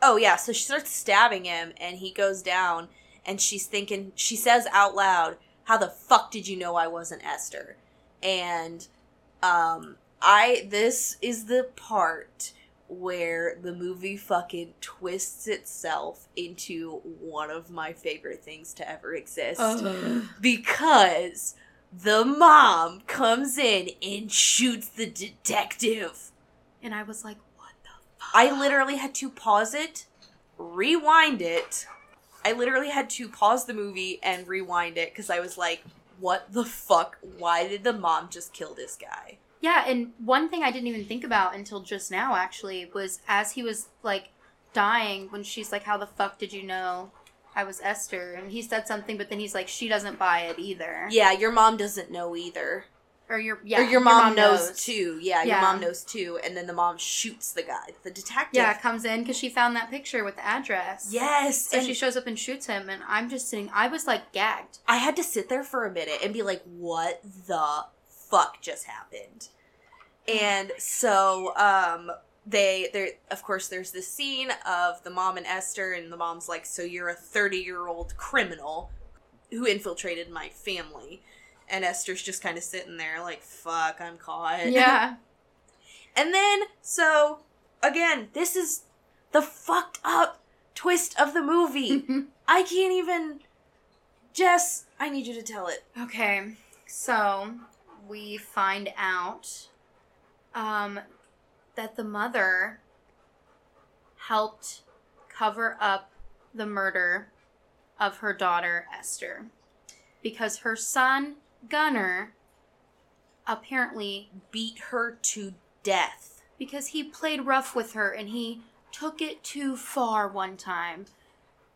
S1: oh yeah, so she starts stabbing him, and he goes down, and she's thinking. She says out loud, "How the fuck did you know I wasn't Esther?" And um, I this is the part where the movie fucking twists itself into one of my favorite things to ever exist because the mom comes in and shoots the detective.
S2: And I was like, what the fuck?
S1: I literally had to pause it, rewind it. I literally had to pause the movie and rewind it because I was like, what the fuck? Why did the mom just kill this guy?
S2: Yeah, and one thing I didn't even think about until just now actually was as he was like dying when she's like, How the fuck did you know I was Esther? And he said something, but then he's like, She doesn't buy it either.
S1: Yeah, your mom doesn't know either.
S2: Or your yeah,
S1: or your mom, knows, too. Yeah,
S2: Yeah.
S1: your mom knows too. And then the mom shoots the guy, the detective.
S2: Yeah, comes in because she found that picture with the address.
S1: Yes.
S2: So
S1: and
S2: she shows up and shoots him, and I'm just sitting. I was like gagged.
S1: I had to sit there for a minute and be like, what the fuck just happened? And so, um, they, there, of course, there's this scene of the mom and Esther, and the mom's like, so you're a 30 year old criminal who infiltrated my family. And Esther's just kind of sitting there like, fuck, I'm caught.
S2: Yeah.
S1: And then, so, again, this is the fucked up twist of the movie. I can't even. Jess, I need you to tell it.
S2: Okay, so we find out um, that the mother helped cover up the murder of her daughter Esther because her son Gunnar apparently
S1: Beat her to death.
S2: because he played rough with her and he took it too far one time.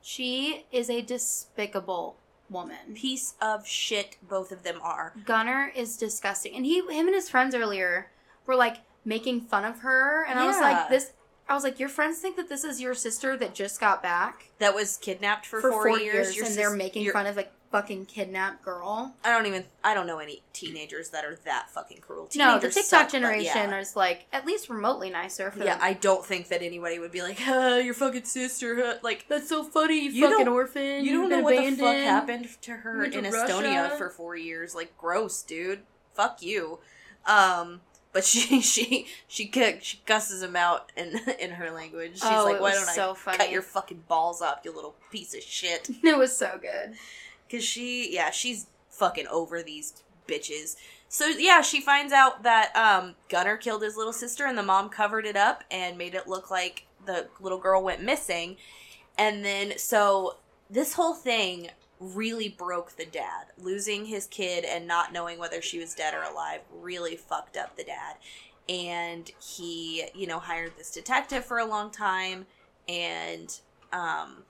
S2: She is a despicable woman.
S1: Piece of shit, both of them are.
S2: Gunnar is disgusting. And he him and his friends earlier were like making fun of her and I was like this I was like your friends think that this is your sister that just got back
S1: That was kidnapped for,
S2: for
S1: four,
S2: four,
S1: years.
S2: years, and
S1: sis-
S2: they're making
S1: your-
S2: fun of a fucking kidnapped girl.
S1: I don't even. I don't know any teenagers that are that fucking cruel.
S2: no, the TikTok
S1: suck,
S2: generation
S1: yeah.
S2: is like at least remotely nicer for
S1: Yeah,
S2: them.
S1: I don't think that anybody would be like, uh, your fucking sister. huh," Like,
S2: That's so funny, you,
S1: You
S2: fucking orphan.
S1: you don't know
S2: been
S1: what the fuck happened to her
S2: went to
S1: in Estonia
S2: Russia.
S1: for four years. Like, gross, dude. Fuck you. Um, but she she she she cusses him out in in her language. She's
S2: Oh,
S1: like, why don't
S2: so
S1: I
S2: funny.
S1: cut your fucking balls off, you little piece of shit?
S2: It was so good.
S1: Because she, yeah, she's fucking over these bitches. So yeah, she finds out that um, Gunnar killed his little sister, and the mom covered it up and made it look like the little girl went missing. And then so this whole thing really broke the dad. Losing his kid and not knowing whether she was dead or alive really fucked up the dad. And he, you know, hired this detective for a long time and um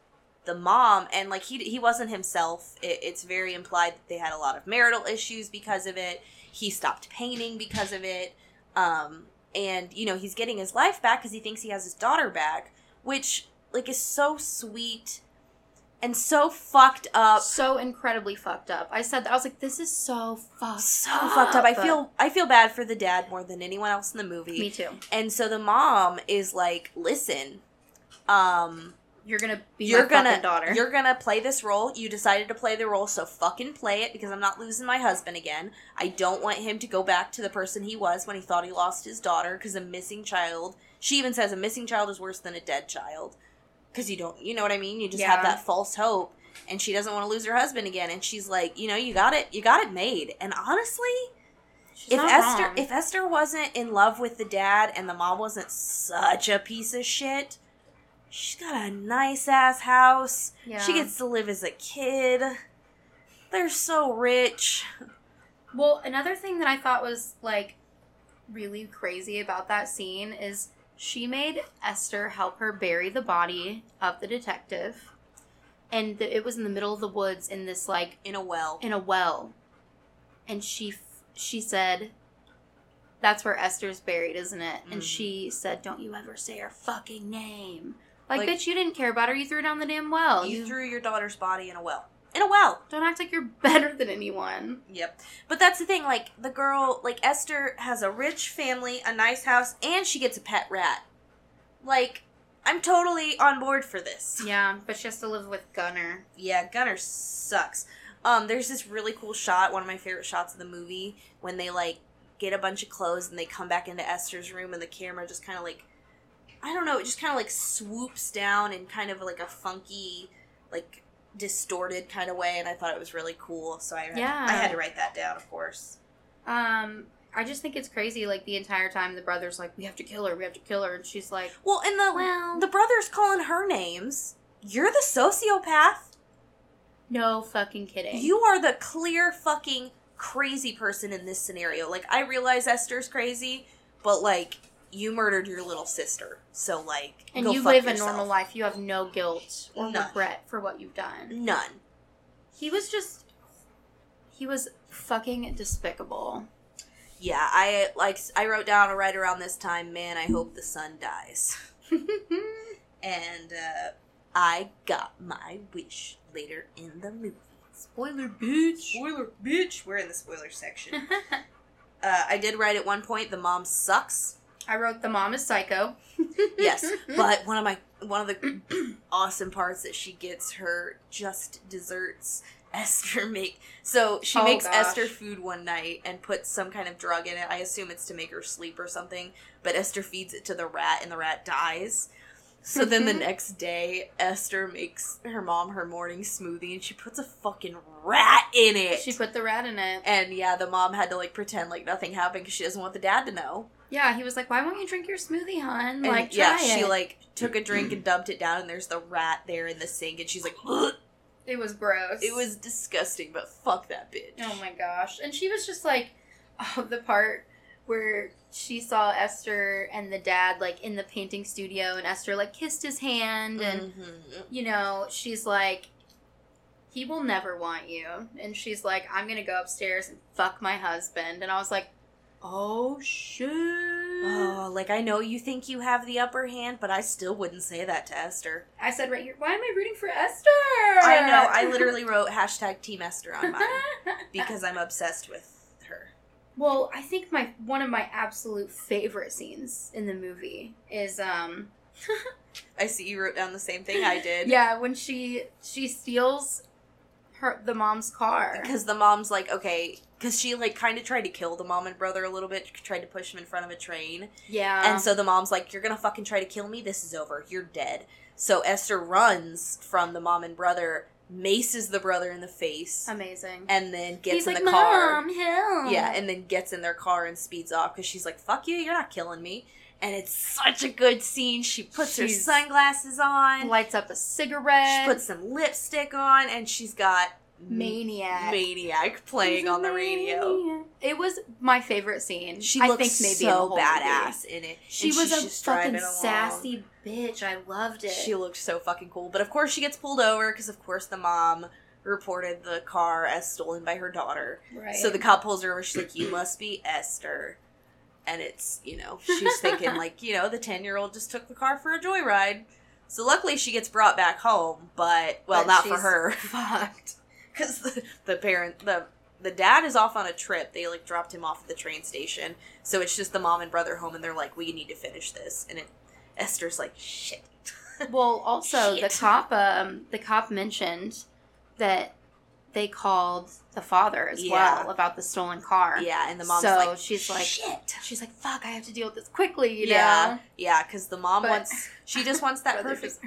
S1: the mom and like he he wasn't himself. It, it's very implied that they had a lot of marital issues because of it. He stopped painting because of it. Um and you know, he's getting his life back cuz he thinks he has his daughter back, which like is so sweet and so fucked up
S2: so incredibly fucked up. I said that I was like, this is so fucked.
S1: so fucked up. I feel I feel bad for the dad more than anyone else in the movie.
S2: Me too.
S1: And so the mom is like, "Listen, um,
S2: You're gonna be
S1: you're
S2: my
S1: gonna
S2: fucking daughter.
S1: you're gonna play this role. You decided to play the role, so fucking play it because I'm not losing my husband again. I don't want him to go back to the person he was when he thought he lost his daughter because a missing child. She even says a missing child is worse than a dead child because you don't, you know what I mean? You just have that false hope." And she doesn't want to lose her husband again, and she's like, you know, you got it, you got it made. And honestly,
S2: She's
S1: if Esther
S2: wrong.
S1: if Esther wasn't in love with the dad and the mom wasn't such a piece of shit, she's got a nice ass house.
S2: yeah.
S1: She gets to live as a kid. They're so rich.
S2: Well, another thing that I thought was like really crazy about that scene is she made Esther help her bury the body of the detective, and the, it was in the middle of the woods in this like
S1: In a well.
S2: in a well, and she f- she said, "That's where Esther's buried, isn't it?" And
S1: Mhm.
S2: she said, "Don't you ever say her fucking name." Like,
S1: Like-
S2: bitch, you didn't care about her. You threw down the damn well.
S1: you
S2: You,
S1: threw your daughter's body in a well. In a well.
S2: don't act like you're better than anyone.
S1: Yep. But that's the thing, like, the girl, like, Esther has a rich family, a nice house, and she gets a pet rat. Like, I'm totally on board for this.
S2: Yeah, but she has to live with Gunnar.
S1: Yeah, Gunnar sucks. Um, there's this really cool shot, one of my favorite shots of the movie, when they like get a bunch of clothes and they come back into Esther's room and the camera just kind of like, I don't know, it just kind of like swoops down in kind of like a funky, like distorted kind of way, and I thought it was really cool. So I had,
S2: Yeah.
S1: I had to write that down, of course.
S2: Um, I just think it's crazy. Like the entire time, the brother's like, "We have to kill her. We have to kill her," and she's like,
S1: Well, and the
S2: "Well,
S1: the brother's calling her names. You're the sociopath.
S2: no fucking kidding."
S1: You are the clear fucking crazy person in this scenario. Like, I realize Esther's crazy, but like, you murdered your little sister. So, like,
S2: and you live
S1: yourself.
S2: a normal life. You have no guilt or
S1: None.
S2: regret for what you've done.
S1: None.
S2: He was just, he was fucking despicable.
S1: Yeah, I like. I wrote down right around this time. Man, I hope the son dies. And uh, I got my wish later in the movie.
S2: Spoiler, bitch.
S1: Spoiler, bitch. We're in the spoiler section. uh, I did write at one point the mom sucks.
S2: I wrote the mom is psycho.
S1: Yes, but one of my one of the awesome parts that she gets her just desserts. Esther make so she
S2: Oh,
S1: makes
S2: gosh.
S1: Esther food one night and puts some kind of drug in it. I assume it's to make her sleep or something. But Esther feeds it to the rat and the rat dies. So then the
S2: Mhm.
S1: next day, Esther makes her mom her morning smoothie and she puts a fucking rat in it.
S2: she put the rat in it.
S1: and yeah, the mom had to like pretend like nothing happened because she doesn't want the dad to know.
S2: Yeah, he was like, "Why won't you drink your smoothie, hon?
S1: And
S2: Like,
S1: yeah, she
S2: it."
S1: like took a drink and dumped it down, and there's the rat there in the sink, and she's like, "Ugh."
S2: It was gross.
S1: it was disgusting, but fuck that bitch.
S2: Oh my gosh. And she was just like, oh, the part where she saw Esther and the dad like in the painting studio and Esther like kissed his hand and
S1: Mhm.
S2: you know, she's like he will never want you. And she's like, I'm gonna go upstairs and fuck my husband. And I was like, Oh shit.
S1: Oh, like I know you think you have the upper hand, but I still wouldn't say that to Esther.
S2: I said right here, why am I rooting for Esther?
S1: I know. I literally wrote hashtag Team Esther on mine because I'm obsessed with her.
S2: Well, I think my one of my absolute favorite scenes in the movie is um
S1: I see you wrote down the same thing I did.
S2: yeah when she she steals her the mom's car.
S1: Because the mom's like, okay, because she like kind of tried to kill the mom and brother a little bit, tried to push him in front of a train.
S2: Yeah.
S1: And so the mom's like, You're gonna fucking try to kill me? This is over. You're dead. So Esther runs from the mom and brother, maces the brother in the face,
S2: amazing.
S1: and then gets
S2: He's
S1: in
S2: like,
S1: the car.
S2: Mom.
S1: Yeah, and then gets in their car and speeds off because she's like, Fuck you, you're not killing me. And it's such a good scene. She puts her sunglasses on,
S2: Lights up a cigarette.
S1: she puts some lipstick on, and she's got
S2: Maniac.
S1: Maniac playing on the radio.
S2: It was my favorite scene.
S1: She
S2: I
S1: looks
S2: think maybe
S1: so badass
S2: movie.
S1: in it.
S2: She
S1: And
S2: was
S1: she's
S2: a fucking sassy bitch. I loved it.
S1: She looked so fucking cool. But of course, she gets pulled over because, of course, the mom reported the car as stolen by her daughter.
S2: right.
S1: So the cop pulls her over. She's like, "You must be Esther," and it's you know she's thinking like you know the ten year old just took the car for a joyride. So luckily she gets brought back home, but well,
S2: But
S1: not for her
S2: fucked.
S1: because the, the parent the the dad is off on a trip. They like dropped him off at the train station, so it's just the mom and brother home, and they're like, "We need to finish this," and it Esther's like, "Shit."
S2: Well, also the cop, um, the cop mentioned that they called the father as
S1: Yeah.
S2: well about the stolen car.
S1: Yeah, and the mom's
S2: So
S1: like,
S2: she's like-
S1: "Shit."
S2: She's like, "Fuck, I have to deal with this quickly," you
S1: Yeah,
S2: know.
S1: yeah, because the mom
S2: But-
S1: wants she just wants that perfect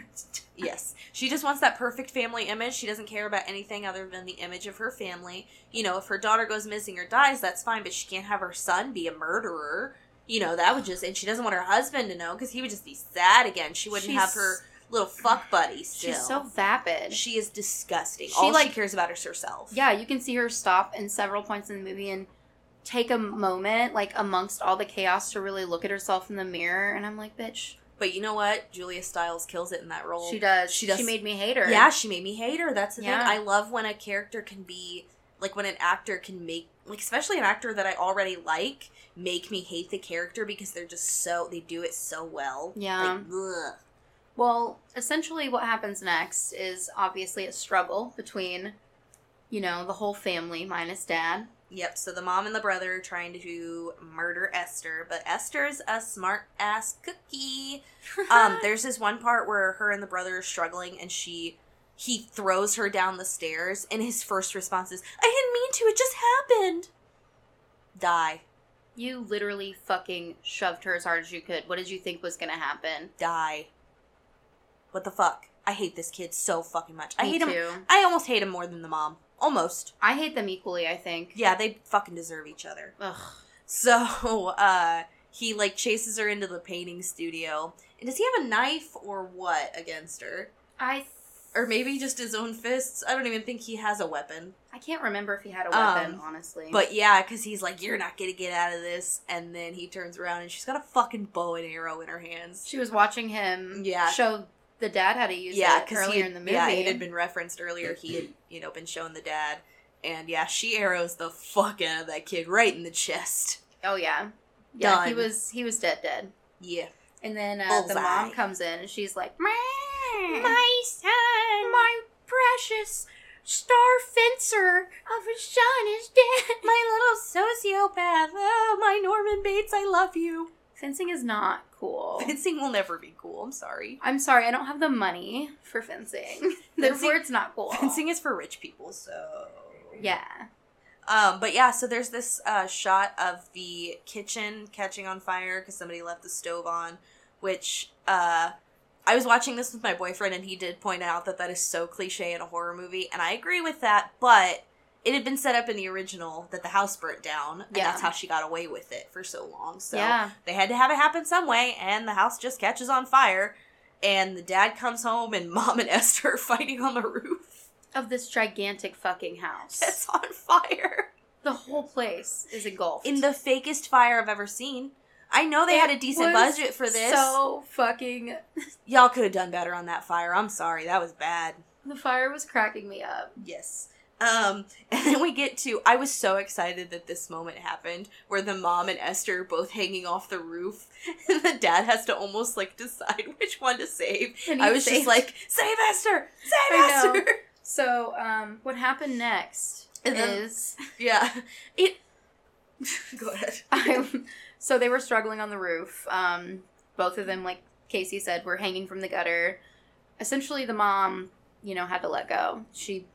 S1: Yes. She just wants that perfect family image. She doesn't care about anything other than the image of her family. You know, if her daughter goes missing or dies, that's fine, but she can't have her son be a murderer. You know, that would just, and she doesn't want her husband to know because he would just be sad again. She wouldn't have her little fuck buddy still.
S2: She's so vapid.
S1: She is disgusting.
S2: She,
S1: All
S2: like-
S1: she cares about is herself.
S2: Yeah, you can see her stop in several points in the movie and take a moment, like amongst all the chaos, to really look at herself in the mirror. And I'm like, bitch,
S1: But you know what? Julia Stiles kills it in that role.
S2: she does.
S1: She does.
S2: She made me hate her.
S1: Yeah, she made me hate her. That's the
S2: Yeah.
S1: thing. I love when a character can be like when an actor can make like especially an actor that I already like make me hate the character because they're just so they do it so well.
S2: Yeah.
S1: Like, ugh.
S2: Well, essentially, what happens next is obviously a struggle between, you know, the whole family minus dad.
S1: Yep. So the mom and the brother are trying to murder Esther, but Esther's a smart ass cookie. Um, there's this one part where her and the brother are struggling, and she he throws her down the stairs, and his first response is, "I didn't mean to. It just happened." Die.
S2: you literally fucking shoved her as hard as you could. What did you think was to happen?
S1: die. What the fuck? I hate this kid so fucking much. I
S2: Me
S1: hate him. I almost hate him more than the mom. Almost.
S2: I hate them equally, I think.
S1: Yeah, they fucking deserve each other.
S2: Ugh.
S1: So, uh, he like chases her into the painting studio. And does he have a knife or what against her?
S2: I
S1: Or maybe just his own fists? I don't even think he has a weapon.
S2: I can't remember if he had a weapon,
S1: Um,
S2: honestly.
S1: But yeah, because he's like, you're not gonna get out of this. And then he turns around and she's got a fucking bow and arrow in her hands.
S2: she was watching him
S1: Yeah.
S2: show the dad how to use
S1: yeah,
S2: it earlier in the movie.
S1: Yeah, it had been referenced earlier. He had, you know, been shown the dad, and yeah, she arrows the fuck out of that kid right in the chest.
S2: oh yeah. Yeah, he was he was dead dead.
S1: Yeah,
S2: And then uh, the mom comes in and she's like, "My
S1: my son,
S2: my precious star fencer of a son is dead."
S1: my little sociopath. Oh, my Norman Bates, I love you.
S2: Fencing is not cool.
S1: Fencing will never be cool. I'm sorry.
S2: I'm sorry, I don't have the money for fencing. Therefore, it's not cool.
S1: Fencing is for rich people, so
S2: Yeah.
S1: Um, but yeah, so there's this uh, shot of the kitchen catching on fire because somebody left the stove on, which uh, I was watching this with my boyfriend and he did point out that that is so cliche in a horror movie, and I agree with that. But it had been set up in the original that the house burnt down, and
S2: Yeah.
S1: that's how she got away with it for so long. So
S2: Yeah.
S1: they had to have it happen some way, and the house just catches on fire. And the dad comes home, and mom and Esther are fighting on the roof.
S2: Of this gigantic fucking house.
S1: It's on fire.
S2: the whole place is engulfed.
S1: in the fakest fire I've ever seen. I know they had a decent budget for this.
S2: So fucking.
S1: Y'all could have done better on that fire. I'm sorry. That was bad.
S2: The fire was cracking me up.
S1: Yes. Um, and then we get to I was so excited that this moment happened where the mom and Esther are both hanging off the roof and the dad has to almost like decide which one to save. I was
S2: saved-
S1: just like, Save Esther! Save
S2: I know.
S1: Esther!
S2: So, um, what happened next
S1: And then-
S2: is
S1: Yeah. It Go ahead.
S2: I, so they were struggling on the roof. Um, both of them, like Casey said, were hanging from the gutter. Essentially, the mom, you know, had to let go. She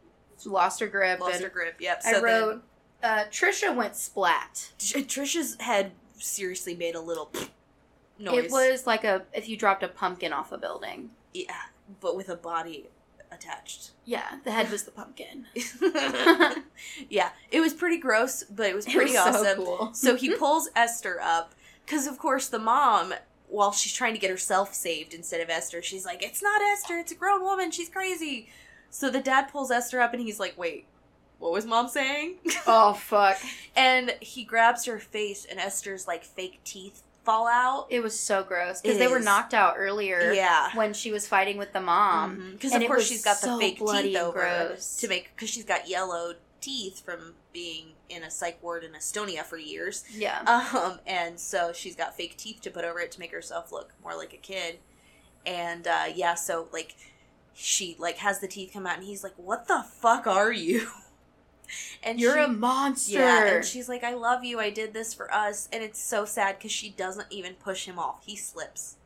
S2: lost her grip.
S1: Lost her grip. Yep.
S2: I
S1: So then-
S2: wrote, uh, Tricia went splat.
S1: Tricia's head seriously made a little noise.
S2: It was like a if you dropped a pumpkin off a building.
S1: yeah, but with a body attached.
S2: Yeah, the head was the pumpkin.
S1: yeah, it was pretty gross, but it was
S2: It
S1: pretty
S2: was so
S1: awesome.
S2: cool.
S1: So he pulls Esther up because, of course, the mom while she's trying to get herself saved instead of Esther, she's like, "It's not Esther. It's a grown woman. She's crazy." So the dad pulls Esther up, and he's like, "Wait, what was mom saying?"
S2: Oh fuck!
S1: and he grabs her face, and Esther's like fake teeth fall out.
S2: It was so gross because they were
S1: is.
S2: knocked out earlier.
S1: Yeah.
S2: when she was fighting with the mom.
S1: Because
S2: And
S1: of
S2: it
S1: course
S2: was
S1: she's got the
S2: so
S1: fake
S2: bloody
S1: teeth
S2: and
S1: over
S2: gross.
S1: to make because she's got yellow teeth from being in a psych ward in Estonia for years.
S2: Yeah,
S1: Um, and so she's got fake teeth to put over it to make herself look more like a kid. And uh, yeah, so like she like has the teeth come out, and he's like, "What the fuck are you?" And
S2: you're
S1: she,
S2: a monster.
S1: yeah, and she's like, "I love you. I did this for us." And it's so sad because she doesn't even push him off. He slips.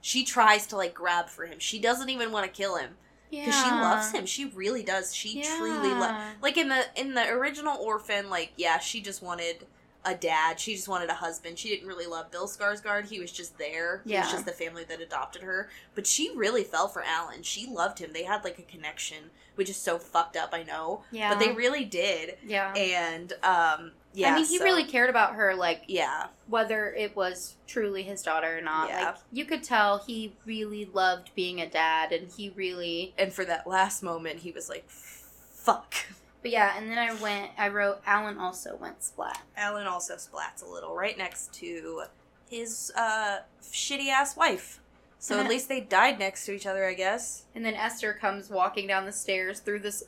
S1: She tries to like grab for him. She doesn't even want to kill him because she loves him. She really does. She truly loves. Like in the in the original Orphan, like yeah, she just wanted a dad. She just wanted a husband. She didn't really love Bill Skarsgård. He was just there.
S2: Yeah.
S1: He was just the family that adopted her. But she really fell for Alan. She loved him. They had like a connection, which is so fucked up. I know,
S2: Yeah,
S1: but they really did.
S2: yeah.
S1: And um, yeah,
S2: I mean, he
S1: so-
S2: really cared about her, like
S1: yeah,
S2: whether it was truly his daughter or not.
S1: Yeah.
S2: Like you could tell he really loved being a dad, and he really.
S1: and for that last moment, he was like, "Fuck."
S2: But yeah, and then I went. I wrote. Alan also went splat.
S1: Alan also splats a little right next to his uh, shitty ass wife. So at least they died next to each other, I guess.
S2: And then Esther comes walking down the stairs through this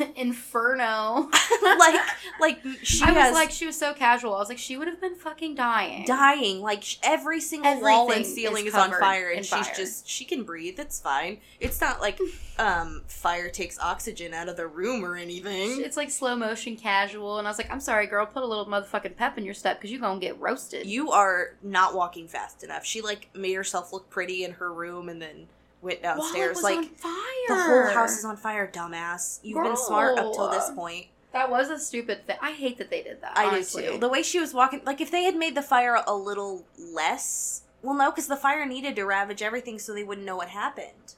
S2: inferno.
S1: like, like she
S2: I was
S1: has
S2: like, she was so casual. I was like, she would have been fucking dying.
S1: dying. Like every single wall and ceiling
S2: is
S1: is, on fire, and she's
S2: fire.
S1: just she can breathe. It's fine. It's not like um, fire takes oxygen out of the room or anything.
S2: It's like slow motion casual, and I was like, I'm sorry, girl, put a little motherfucking pep in your step because you're gonna get roasted.
S1: You are not walking fast enough. She like made herself look pretty in her room and then went downstairs.
S2: was
S1: like
S2: on fire.
S1: the whole house is on fire, dumbass. You've been smart up till this point.
S2: That was a stupid thing. I hate that they did that.
S1: I
S2: honestly.
S1: do too. The way she was walking, like if they had made the fire a little less, well, no, because the fire needed to ravage everything, so they wouldn't know what happened.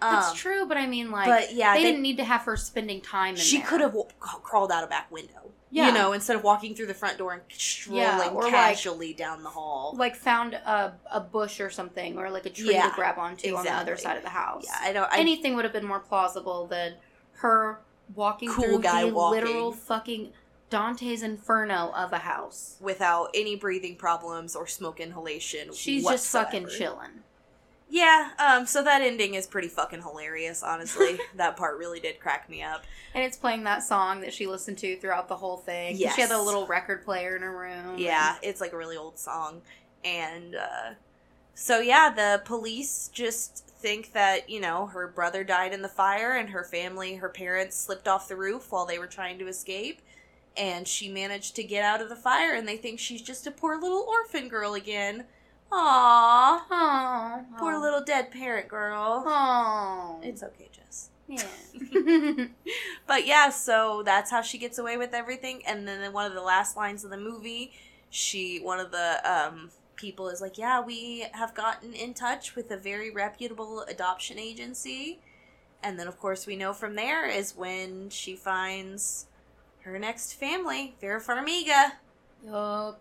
S2: That's
S1: Um,
S2: true, but I mean, like,
S1: but yeah,
S2: they,
S1: they-
S2: didn't need to have her spending time in
S1: She
S2: there.
S1: could have w- crawled out a back window.
S2: Yeah.
S1: You know, instead of walking through the front door and strolling
S2: Yeah, or, like-
S1: casually down the hall.
S2: like found a, a bush or something, or like a tree
S1: Yeah,
S2: to grab onto on the other side of the house.
S1: yeah, I don't. I,
S2: Anything would have been more plausible than her walking
S1: Cool
S2: through
S1: guy
S2: the
S1: walking.
S2: literal fucking Dante's Inferno of a house.
S1: without any breathing problems or smoke inhalation.
S2: She's just fucking
S1: whatsoever.
S2: chilling.
S1: Yeah, um, so that ending is pretty fucking hilarious, honestly. that part really did crack me up.
S2: And it's playing that song that she listened to throughout the whole thing. She had a little record player in her room.
S1: Yeah, it's like a really old song. And uh so yeah, the police just think that, you know, her brother died in the fire and her family, her parents slipped off the roof while they were trying to escape. And she managed to get out of the fire and they think she's just a poor little orphan girl again. Aww.
S2: Oh,
S1: Poor little dead parent girl.
S2: Oh,
S1: It's okay, Jess.
S2: yeah.
S1: But yeah, so that's how she gets away with everything. And then one of the last lines of the movie, she one of the um, people is like, "Yeah, we have gotten in touch with a very reputable adoption agency." And then of course we know from there is when she finds her next family, Vera Farmiga.
S2: Yup.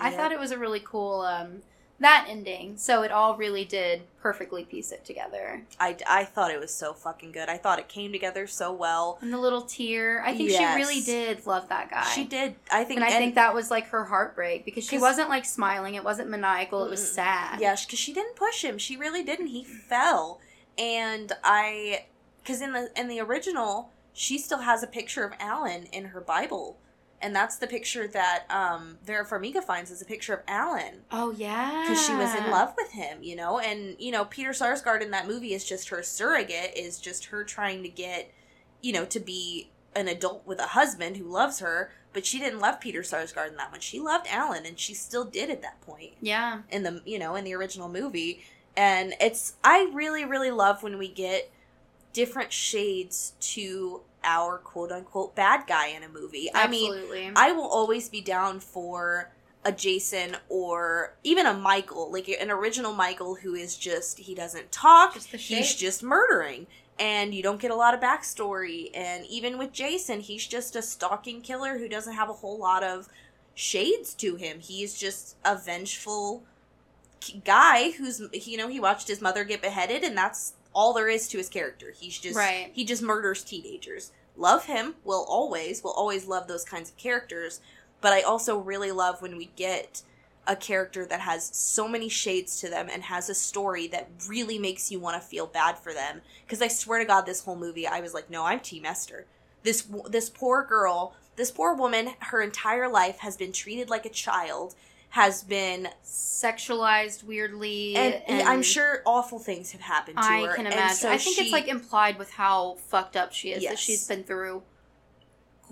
S2: I thought it was a really cool um that ending. So it all really did perfectly piece it together.
S1: I, I thought it was so fucking good. I thought it came together so well.
S2: And the little tear. I think
S1: Yes.
S2: she really did love that guy.
S1: She did. I think
S2: and I think that was like her heartbreak because she wasn't like smiling. It wasn't maniacal. It was sad.
S1: Yeah, because she didn't push him. She really didn't. He fell, and I, because in the in the original, she still has a picture of Alan in her Bible, and that's the picture that um, Vera Farmiga finds is a picture of Alan
S2: Oh yeah.
S1: because she was in love with him, you know. And you know, Peter Sarsgaard in that movie is just her surrogate, is just her trying to get, you know, to be an adult with a husband who loves her. But she didn't love Peter Sarsgaard in that one. She loved Alan, and she still did at that point
S2: Yeah.
S1: in the you know in the original movie and it's i really really love when we get different shades to our quote unquote bad guy in a movie. I mean i will always be down for a jason or even a michael like an original michael who is just he doesn't talk
S2: Just
S1: he's just murdering. And you don't get a lot of backstory. And even with jason he's just a stalking killer who doesn't have a whole lot of shades to him. He's just a vengeful guy who's you know he watched his mother get beheaded and that's all there is to his character. He's just
S2: Right.
S1: he just murders teenagers. Love him will always will always love those kinds of characters but i also really love when we get a character that has so many shades to them and has a story that really makes you want to feel bad for them. Because i swear to god this whole movie i was like no i'm team esther. This this poor girl this poor woman her entire life has been treated like a child has been
S2: Sexualized weirdly,
S1: and, i'm sure awful things have happened to
S2: I
S1: her
S2: can imagine.
S1: so
S2: I think
S1: she-
S2: it's like implied with how fucked up she is that she's been through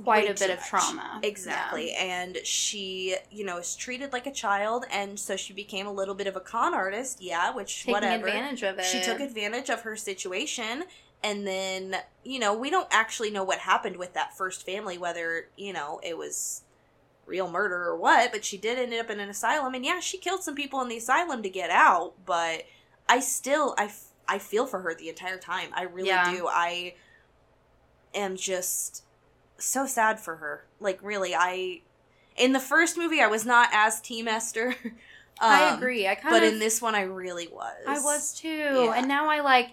S2: quite
S1: way
S2: a bit of trauma.
S1: Exactly. And she, you know, is treated like a child and so she became a little bit of a con artist, yeah, which
S2: Taking
S1: whatever.
S2: advantage of it.
S1: She took advantage of her situation and then, you know, we don't actually know what happened with that first family whether, you know, it was real murder or what, but she did end up in an asylum and yeah, she killed some people in the asylum to get out, but I still I f- I feel for her the entire time. I really
S2: Yeah.
S1: do. I am just so sad for her. Like really, I in the first movie I was not as Team Esther.
S2: I
S1: um,
S2: agree. I kind
S1: But
S2: of
S1: in this one I really was.
S2: I was too.
S1: Yeah.
S2: And now I like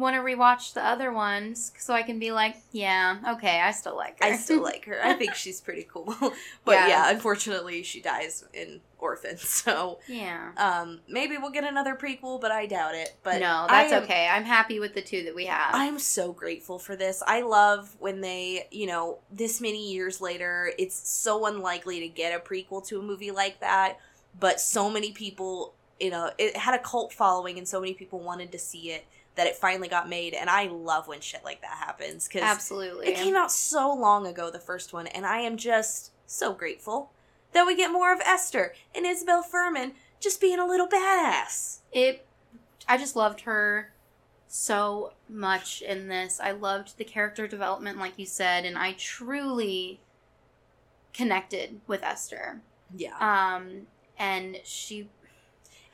S2: want to rewatch the other ones so I can be like, yeah, okay, I still like her.
S1: I still like her. I think she's pretty cool. but
S2: Yeah.
S1: yeah. unfortunately she dies in Orphan. So
S2: yeah.
S1: um maybe we'll get another prequel, but I doubt it. But
S2: no, that's
S1: am-
S2: okay. I'm happy with the two that we have.
S1: I'm so grateful for this. I love when they, you know, this many years later, it's so unlikely to get a prequel to a movie like that, but so many people, you know, it had a cult following and so many people wanted to see it that it finally got made and I love when shit like that happens cuz
S2: Absolutely.
S1: it came out so long ago the first one and I am just so grateful that we get more of Esther and Isabelle Fuhrman just being a little badass.
S2: it i just loved her so much in this i loved the character development like you said and i truly connected with esther
S1: Yeah.
S2: um and she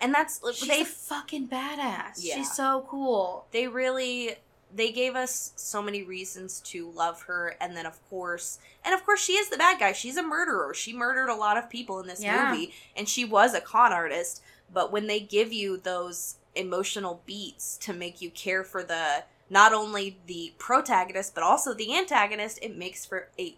S1: and that's
S2: she's
S1: they
S2: a fucking badass.
S1: Yeah.
S2: she's so cool.
S1: They really they gave us so many reasons to love her. And then of course and of course she is the bad guy. She's a murderer. She murdered a lot of people in this
S2: Yeah.
S1: movie. And she was a con artist. But when they give you those emotional beats to make you care for the not only the protagonist but also the antagonist it makes for a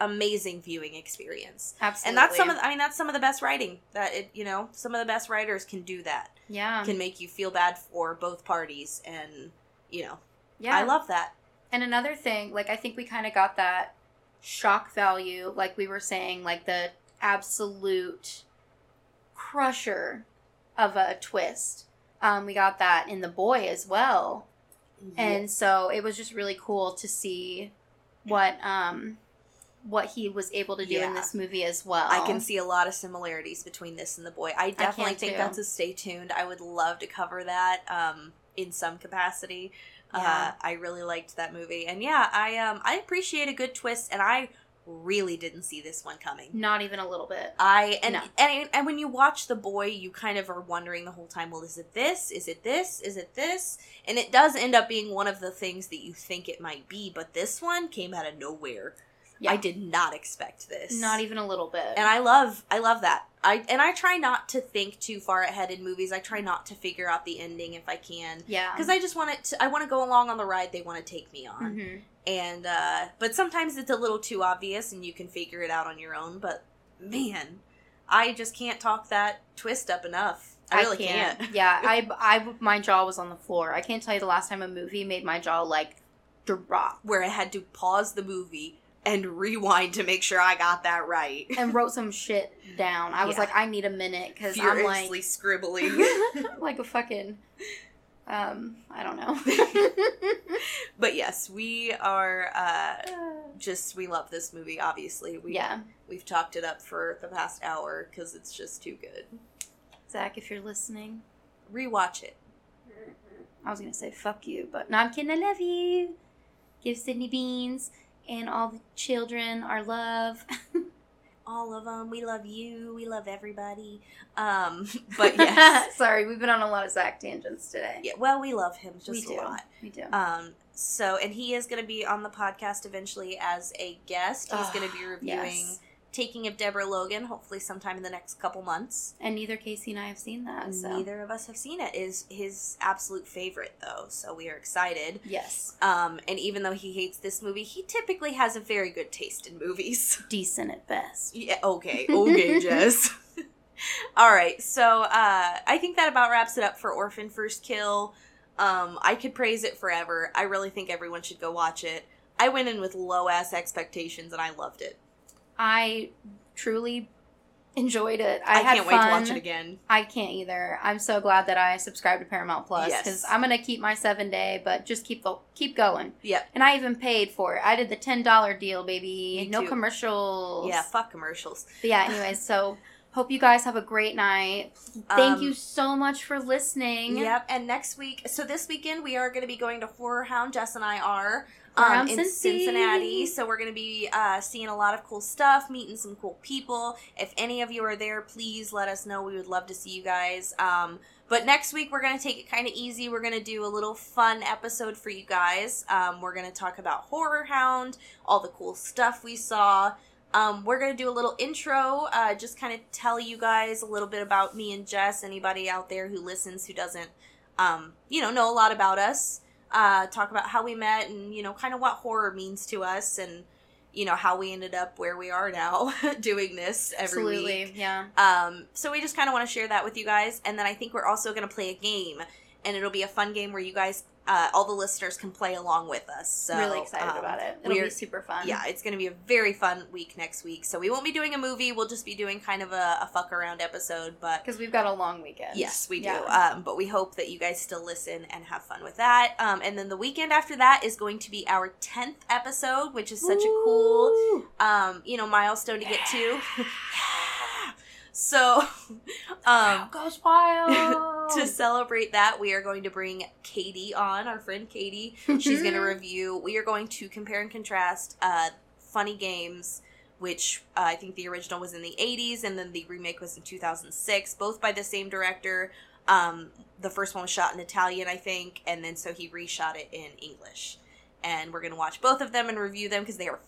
S1: amazing viewing experience.
S2: Absolutely
S1: and that's some of the, i mean that's some of the best writing that it you know some of the best writers can do that.
S2: Yeah.
S1: Can make you feel bad for both parties and you know
S2: yeah.
S1: i love that.
S2: And another thing, like I think we kind of got that shock value, like we were saying, like the absolute crusher of a twist. Um, we got that in the boy as well, and so it was just really cool to see what um what he was able to do in this movie as well.
S1: i can see a lot of similarities between this and the boy i definitely
S2: can
S1: think
S2: too.
S1: that's a stay tuned i would love to cover that um in some capacity
S2: Yeah.
S1: uh i really liked that movie and yeah i um i appreciate a good twist and i really didn't see this one coming
S2: not even a little bit.
S1: I and,
S2: No.
S1: and and when you watch the boy, you kind of are wondering the whole time. Well, is it this? Is it this? Is it this? And it does end up being one of the things that you think it might be. But this one came out of nowhere.
S2: Yeah.
S1: I did not expect this.
S2: Not even a little bit.
S1: And I love I love that. I and I try not to think too far ahead in movies. I try not to figure out the ending if I can.
S2: yeah,
S1: Because I just want it to I want to go along on the ride they want to take me on
S2: Mhm.
S1: and uh but sometimes it's a little too obvious and you can figure it out on your own but man i just can't talk that twist up enough i really can't,
S2: yeah, I, I, my jaw was on the floor. I can't tell you the last time a movie made my jaw like drop
S1: where i had to pause the movie and rewind to make sure i got that right
S2: and wrote some shit down. I was
S1: Yeah.
S2: like, I need a minute because I'm like,
S1: scribbling
S2: like a fucking, um, I don't know.
S1: but yes we are uh just we love this movie obviously we
S2: yeah,
S1: we've talked it up for the past hour because it's just too good
S2: Zach, if you're listening,
S1: rewatch it
S2: I was gonna say fuck you, but no, I'm kidding. I love you. Give Sydney beans and all the children our love.
S1: all of them we love you we love everybody um but yes
S2: Sorry, we've been on a lot of Zach tangents today.
S1: Yeah, well, we love him just
S2: we
S1: a
S2: do.
S1: lot.
S2: We do.
S1: Um, so, and he is going to be on the podcast eventually as a guest. He's going to be reviewing
S2: yes.
S1: Taking of Deborah Logan, hopefully sometime in the next couple months.
S2: And neither Casey and I have seen that. So.
S1: Neither of us have seen it. Is his absolute favorite though, so we are excited.
S2: Yes.
S1: Um, and even though he hates this movie, he typically has a very good taste in movies.
S2: Decent at best.
S1: Yeah. Okay. Okay, Jess. All right. So uh, I think that about wraps it up for Orphan First Kill. Um, I could praise it forever. I really think everyone should go watch it. I went in with low ass expectations and I loved it.
S2: I truly enjoyed it. I,
S1: I,
S2: had
S1: can't
S2: fun.
S1: wait to watch it again.
S2: I can't either. I'm so glad that I subscribed to Paramount Plus
S1: Yes.
S2: because I'm gonna keep my seven day, but just keep the keep going.
S1: Yep.
S2: And I even paid for it. I did the ten dollar deal, baby.
S1: Me
S2: no
S1: too.
S2: commercials.
S1: Yeah. Fuck commercials.
S2: But yeah. Anyways, so hope you guys have a great night. Thank
S1: Um,
S2: you so much for listening.
S1: Yep. And next week, so this weekend we are going to be going to Horror Hound. Jess and I are. Um, in
S2: Cincy.
S1: Cincinnati, so we're going to be uh, seeing a lot of cool stuff, meeting some cool people. If any of you are there, please let us know. We would love to see you guys. Um, but next week we're going to take it kind of easy. We're going to do a little fun episode for you guys. Um, we're going to talk about Horror Hound, all the cool stuff we saw. Um, we're going to do a little intro, uh, just kind of tell you guys a little bit about me and Jess. Anybody out there who listens who doesn't, um, you know, know a lot about us. Uh, talk about how we met and, you know, kind of what horror means to us and, you know, how we ended up where we are now doing this every
S2: Absolutely.
S1: week.
S2: Yeah.
S1: Um, so we just kind of want to share that with you guys. And then I think we're also going to play a game. And it'll be a fun game where you guys, uh, all the listeners can play along with us. So,
S2: really excited
S1: um,
S2: about it. It'll be super fun.
S1: yeah, it's going to be a very fun week next week. So we won't be doing a movie. We'll just be doing kind of a, a fuck around episode. But
S2: Because we've got a long weekend.
S1: yes, we do.
S2: Yeah.
S1: Um, but we hope that you guys still listen and have fun with that. Um, and then the weekend after that is going to be our 10th episode, which is such a cool, um, you know, milestone to get to. so, um,
S2: Goes wild.
S1: to celebrate that, we are going to bring Katie on, our friend Katie. She's going to review. We are going to compare and contrast uh, funny games, which uh, I think the original was in the 80s and then the remake was in 2006, both by the same director. Um, the first one was shot in Italian, I think, and then so he reshot it in English. And we're going to watch both of them and review them because they are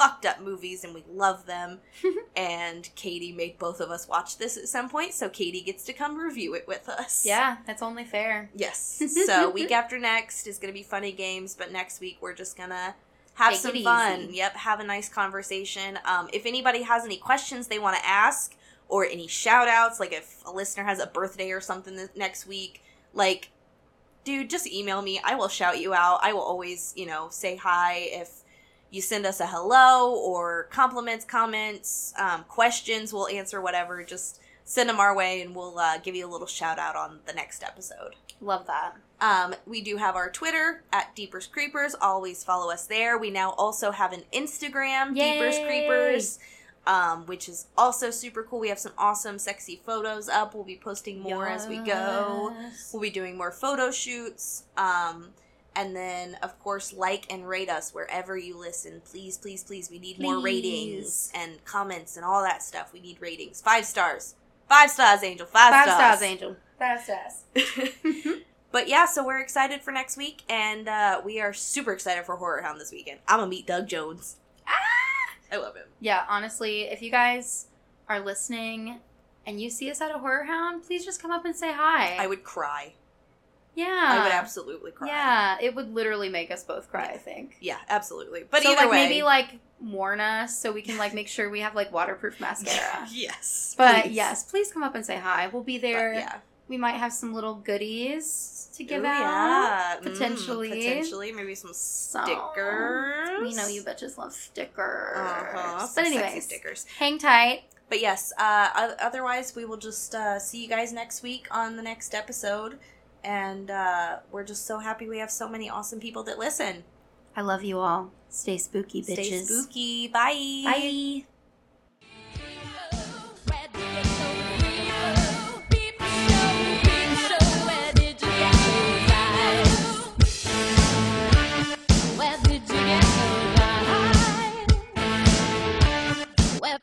S1: fucked up movies and we love them. and Katie made both of us watch this at some point, so Katie gets to come review it with us.
S2: yeah, that's only fair.
S1: Yes. So week after next is going to be funny games, but next week we're just going to have
S2: Take
S1: some fun.
S2: easy.
S1: Yep, have a nice conversation. Um, if anybody has any questions they want to ask or any shout outs, like if a listener has a birthday or something this next week, like, dude, just email me. I will shout you out. I will always, you know, say hi if you send us a hello or compliments, comments, um, questions. We'll answer whatever. Just send them our way and we'll uh, give you a little shout out on the next episode.
S2: Love that.
S1: Um, we do have our Twitter at Deepers Creepers. Always follow us there. We now also have an Instagram, Deepers Creepers, um, which is also super cool. We have some awesome, sexy photos up. We'll be posting more as we go. We'll be doing more photo shoots. Um, and then, of course, like and rate us wherever you listen. Please, please, please. We need more ratings and comments and all that stuff. We need ratings. Five stars. Five stars, Angel. Five,
S2: Five
S1: stars.
S2: stars, Angel. Five stars.
S1: but yeah, so we're excited for next week, and uh, we are super excited for Horror Hound this weekend. I'm gonna meet Doug Jones.
S2: Ah!
S1: I love him.
S2: Yeah, honestly, if you guys are listening and you see us at a horror hound, please just come up and say hi.
S1: I would cry.
S2: Yeah.
S1: I would absolutely cry.
S2: Yeah, it would literally make us both cry, I think.
S1: Yeah, absolutely. But
S2: so
S1: either
S2: like
S1: way,
S2: maybe like warn us so we can like make sure we have like waterproof mascara.
S1: yes,
S2: But
S1: please.
S2: yes, please come up and say hi. We'll be
S1: But
S2: there.
S1: yeah,
S2: We might have some little goodies to give
S1: Ooh,
S2: out.
S1: yeah. Mm,
S2: potentially.
S1: potentially, maybe some
S2: So,
S1: stickers.
S2: We know you bitches love stickers.
S1: Uh-huh,
S2: But anyways,
S1: stickers.
S2: hang tight.
S1: But yes, uh, otherwise we will just uh, see you guys next week on the next episode, and uh, we're just so happy we have so many awesome people that listen.
S2: I love you all. Stay spooky, bitches.
S1: Stay spooky. Bye.
S2: Bye.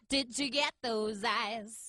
S3: Did you get those eyes?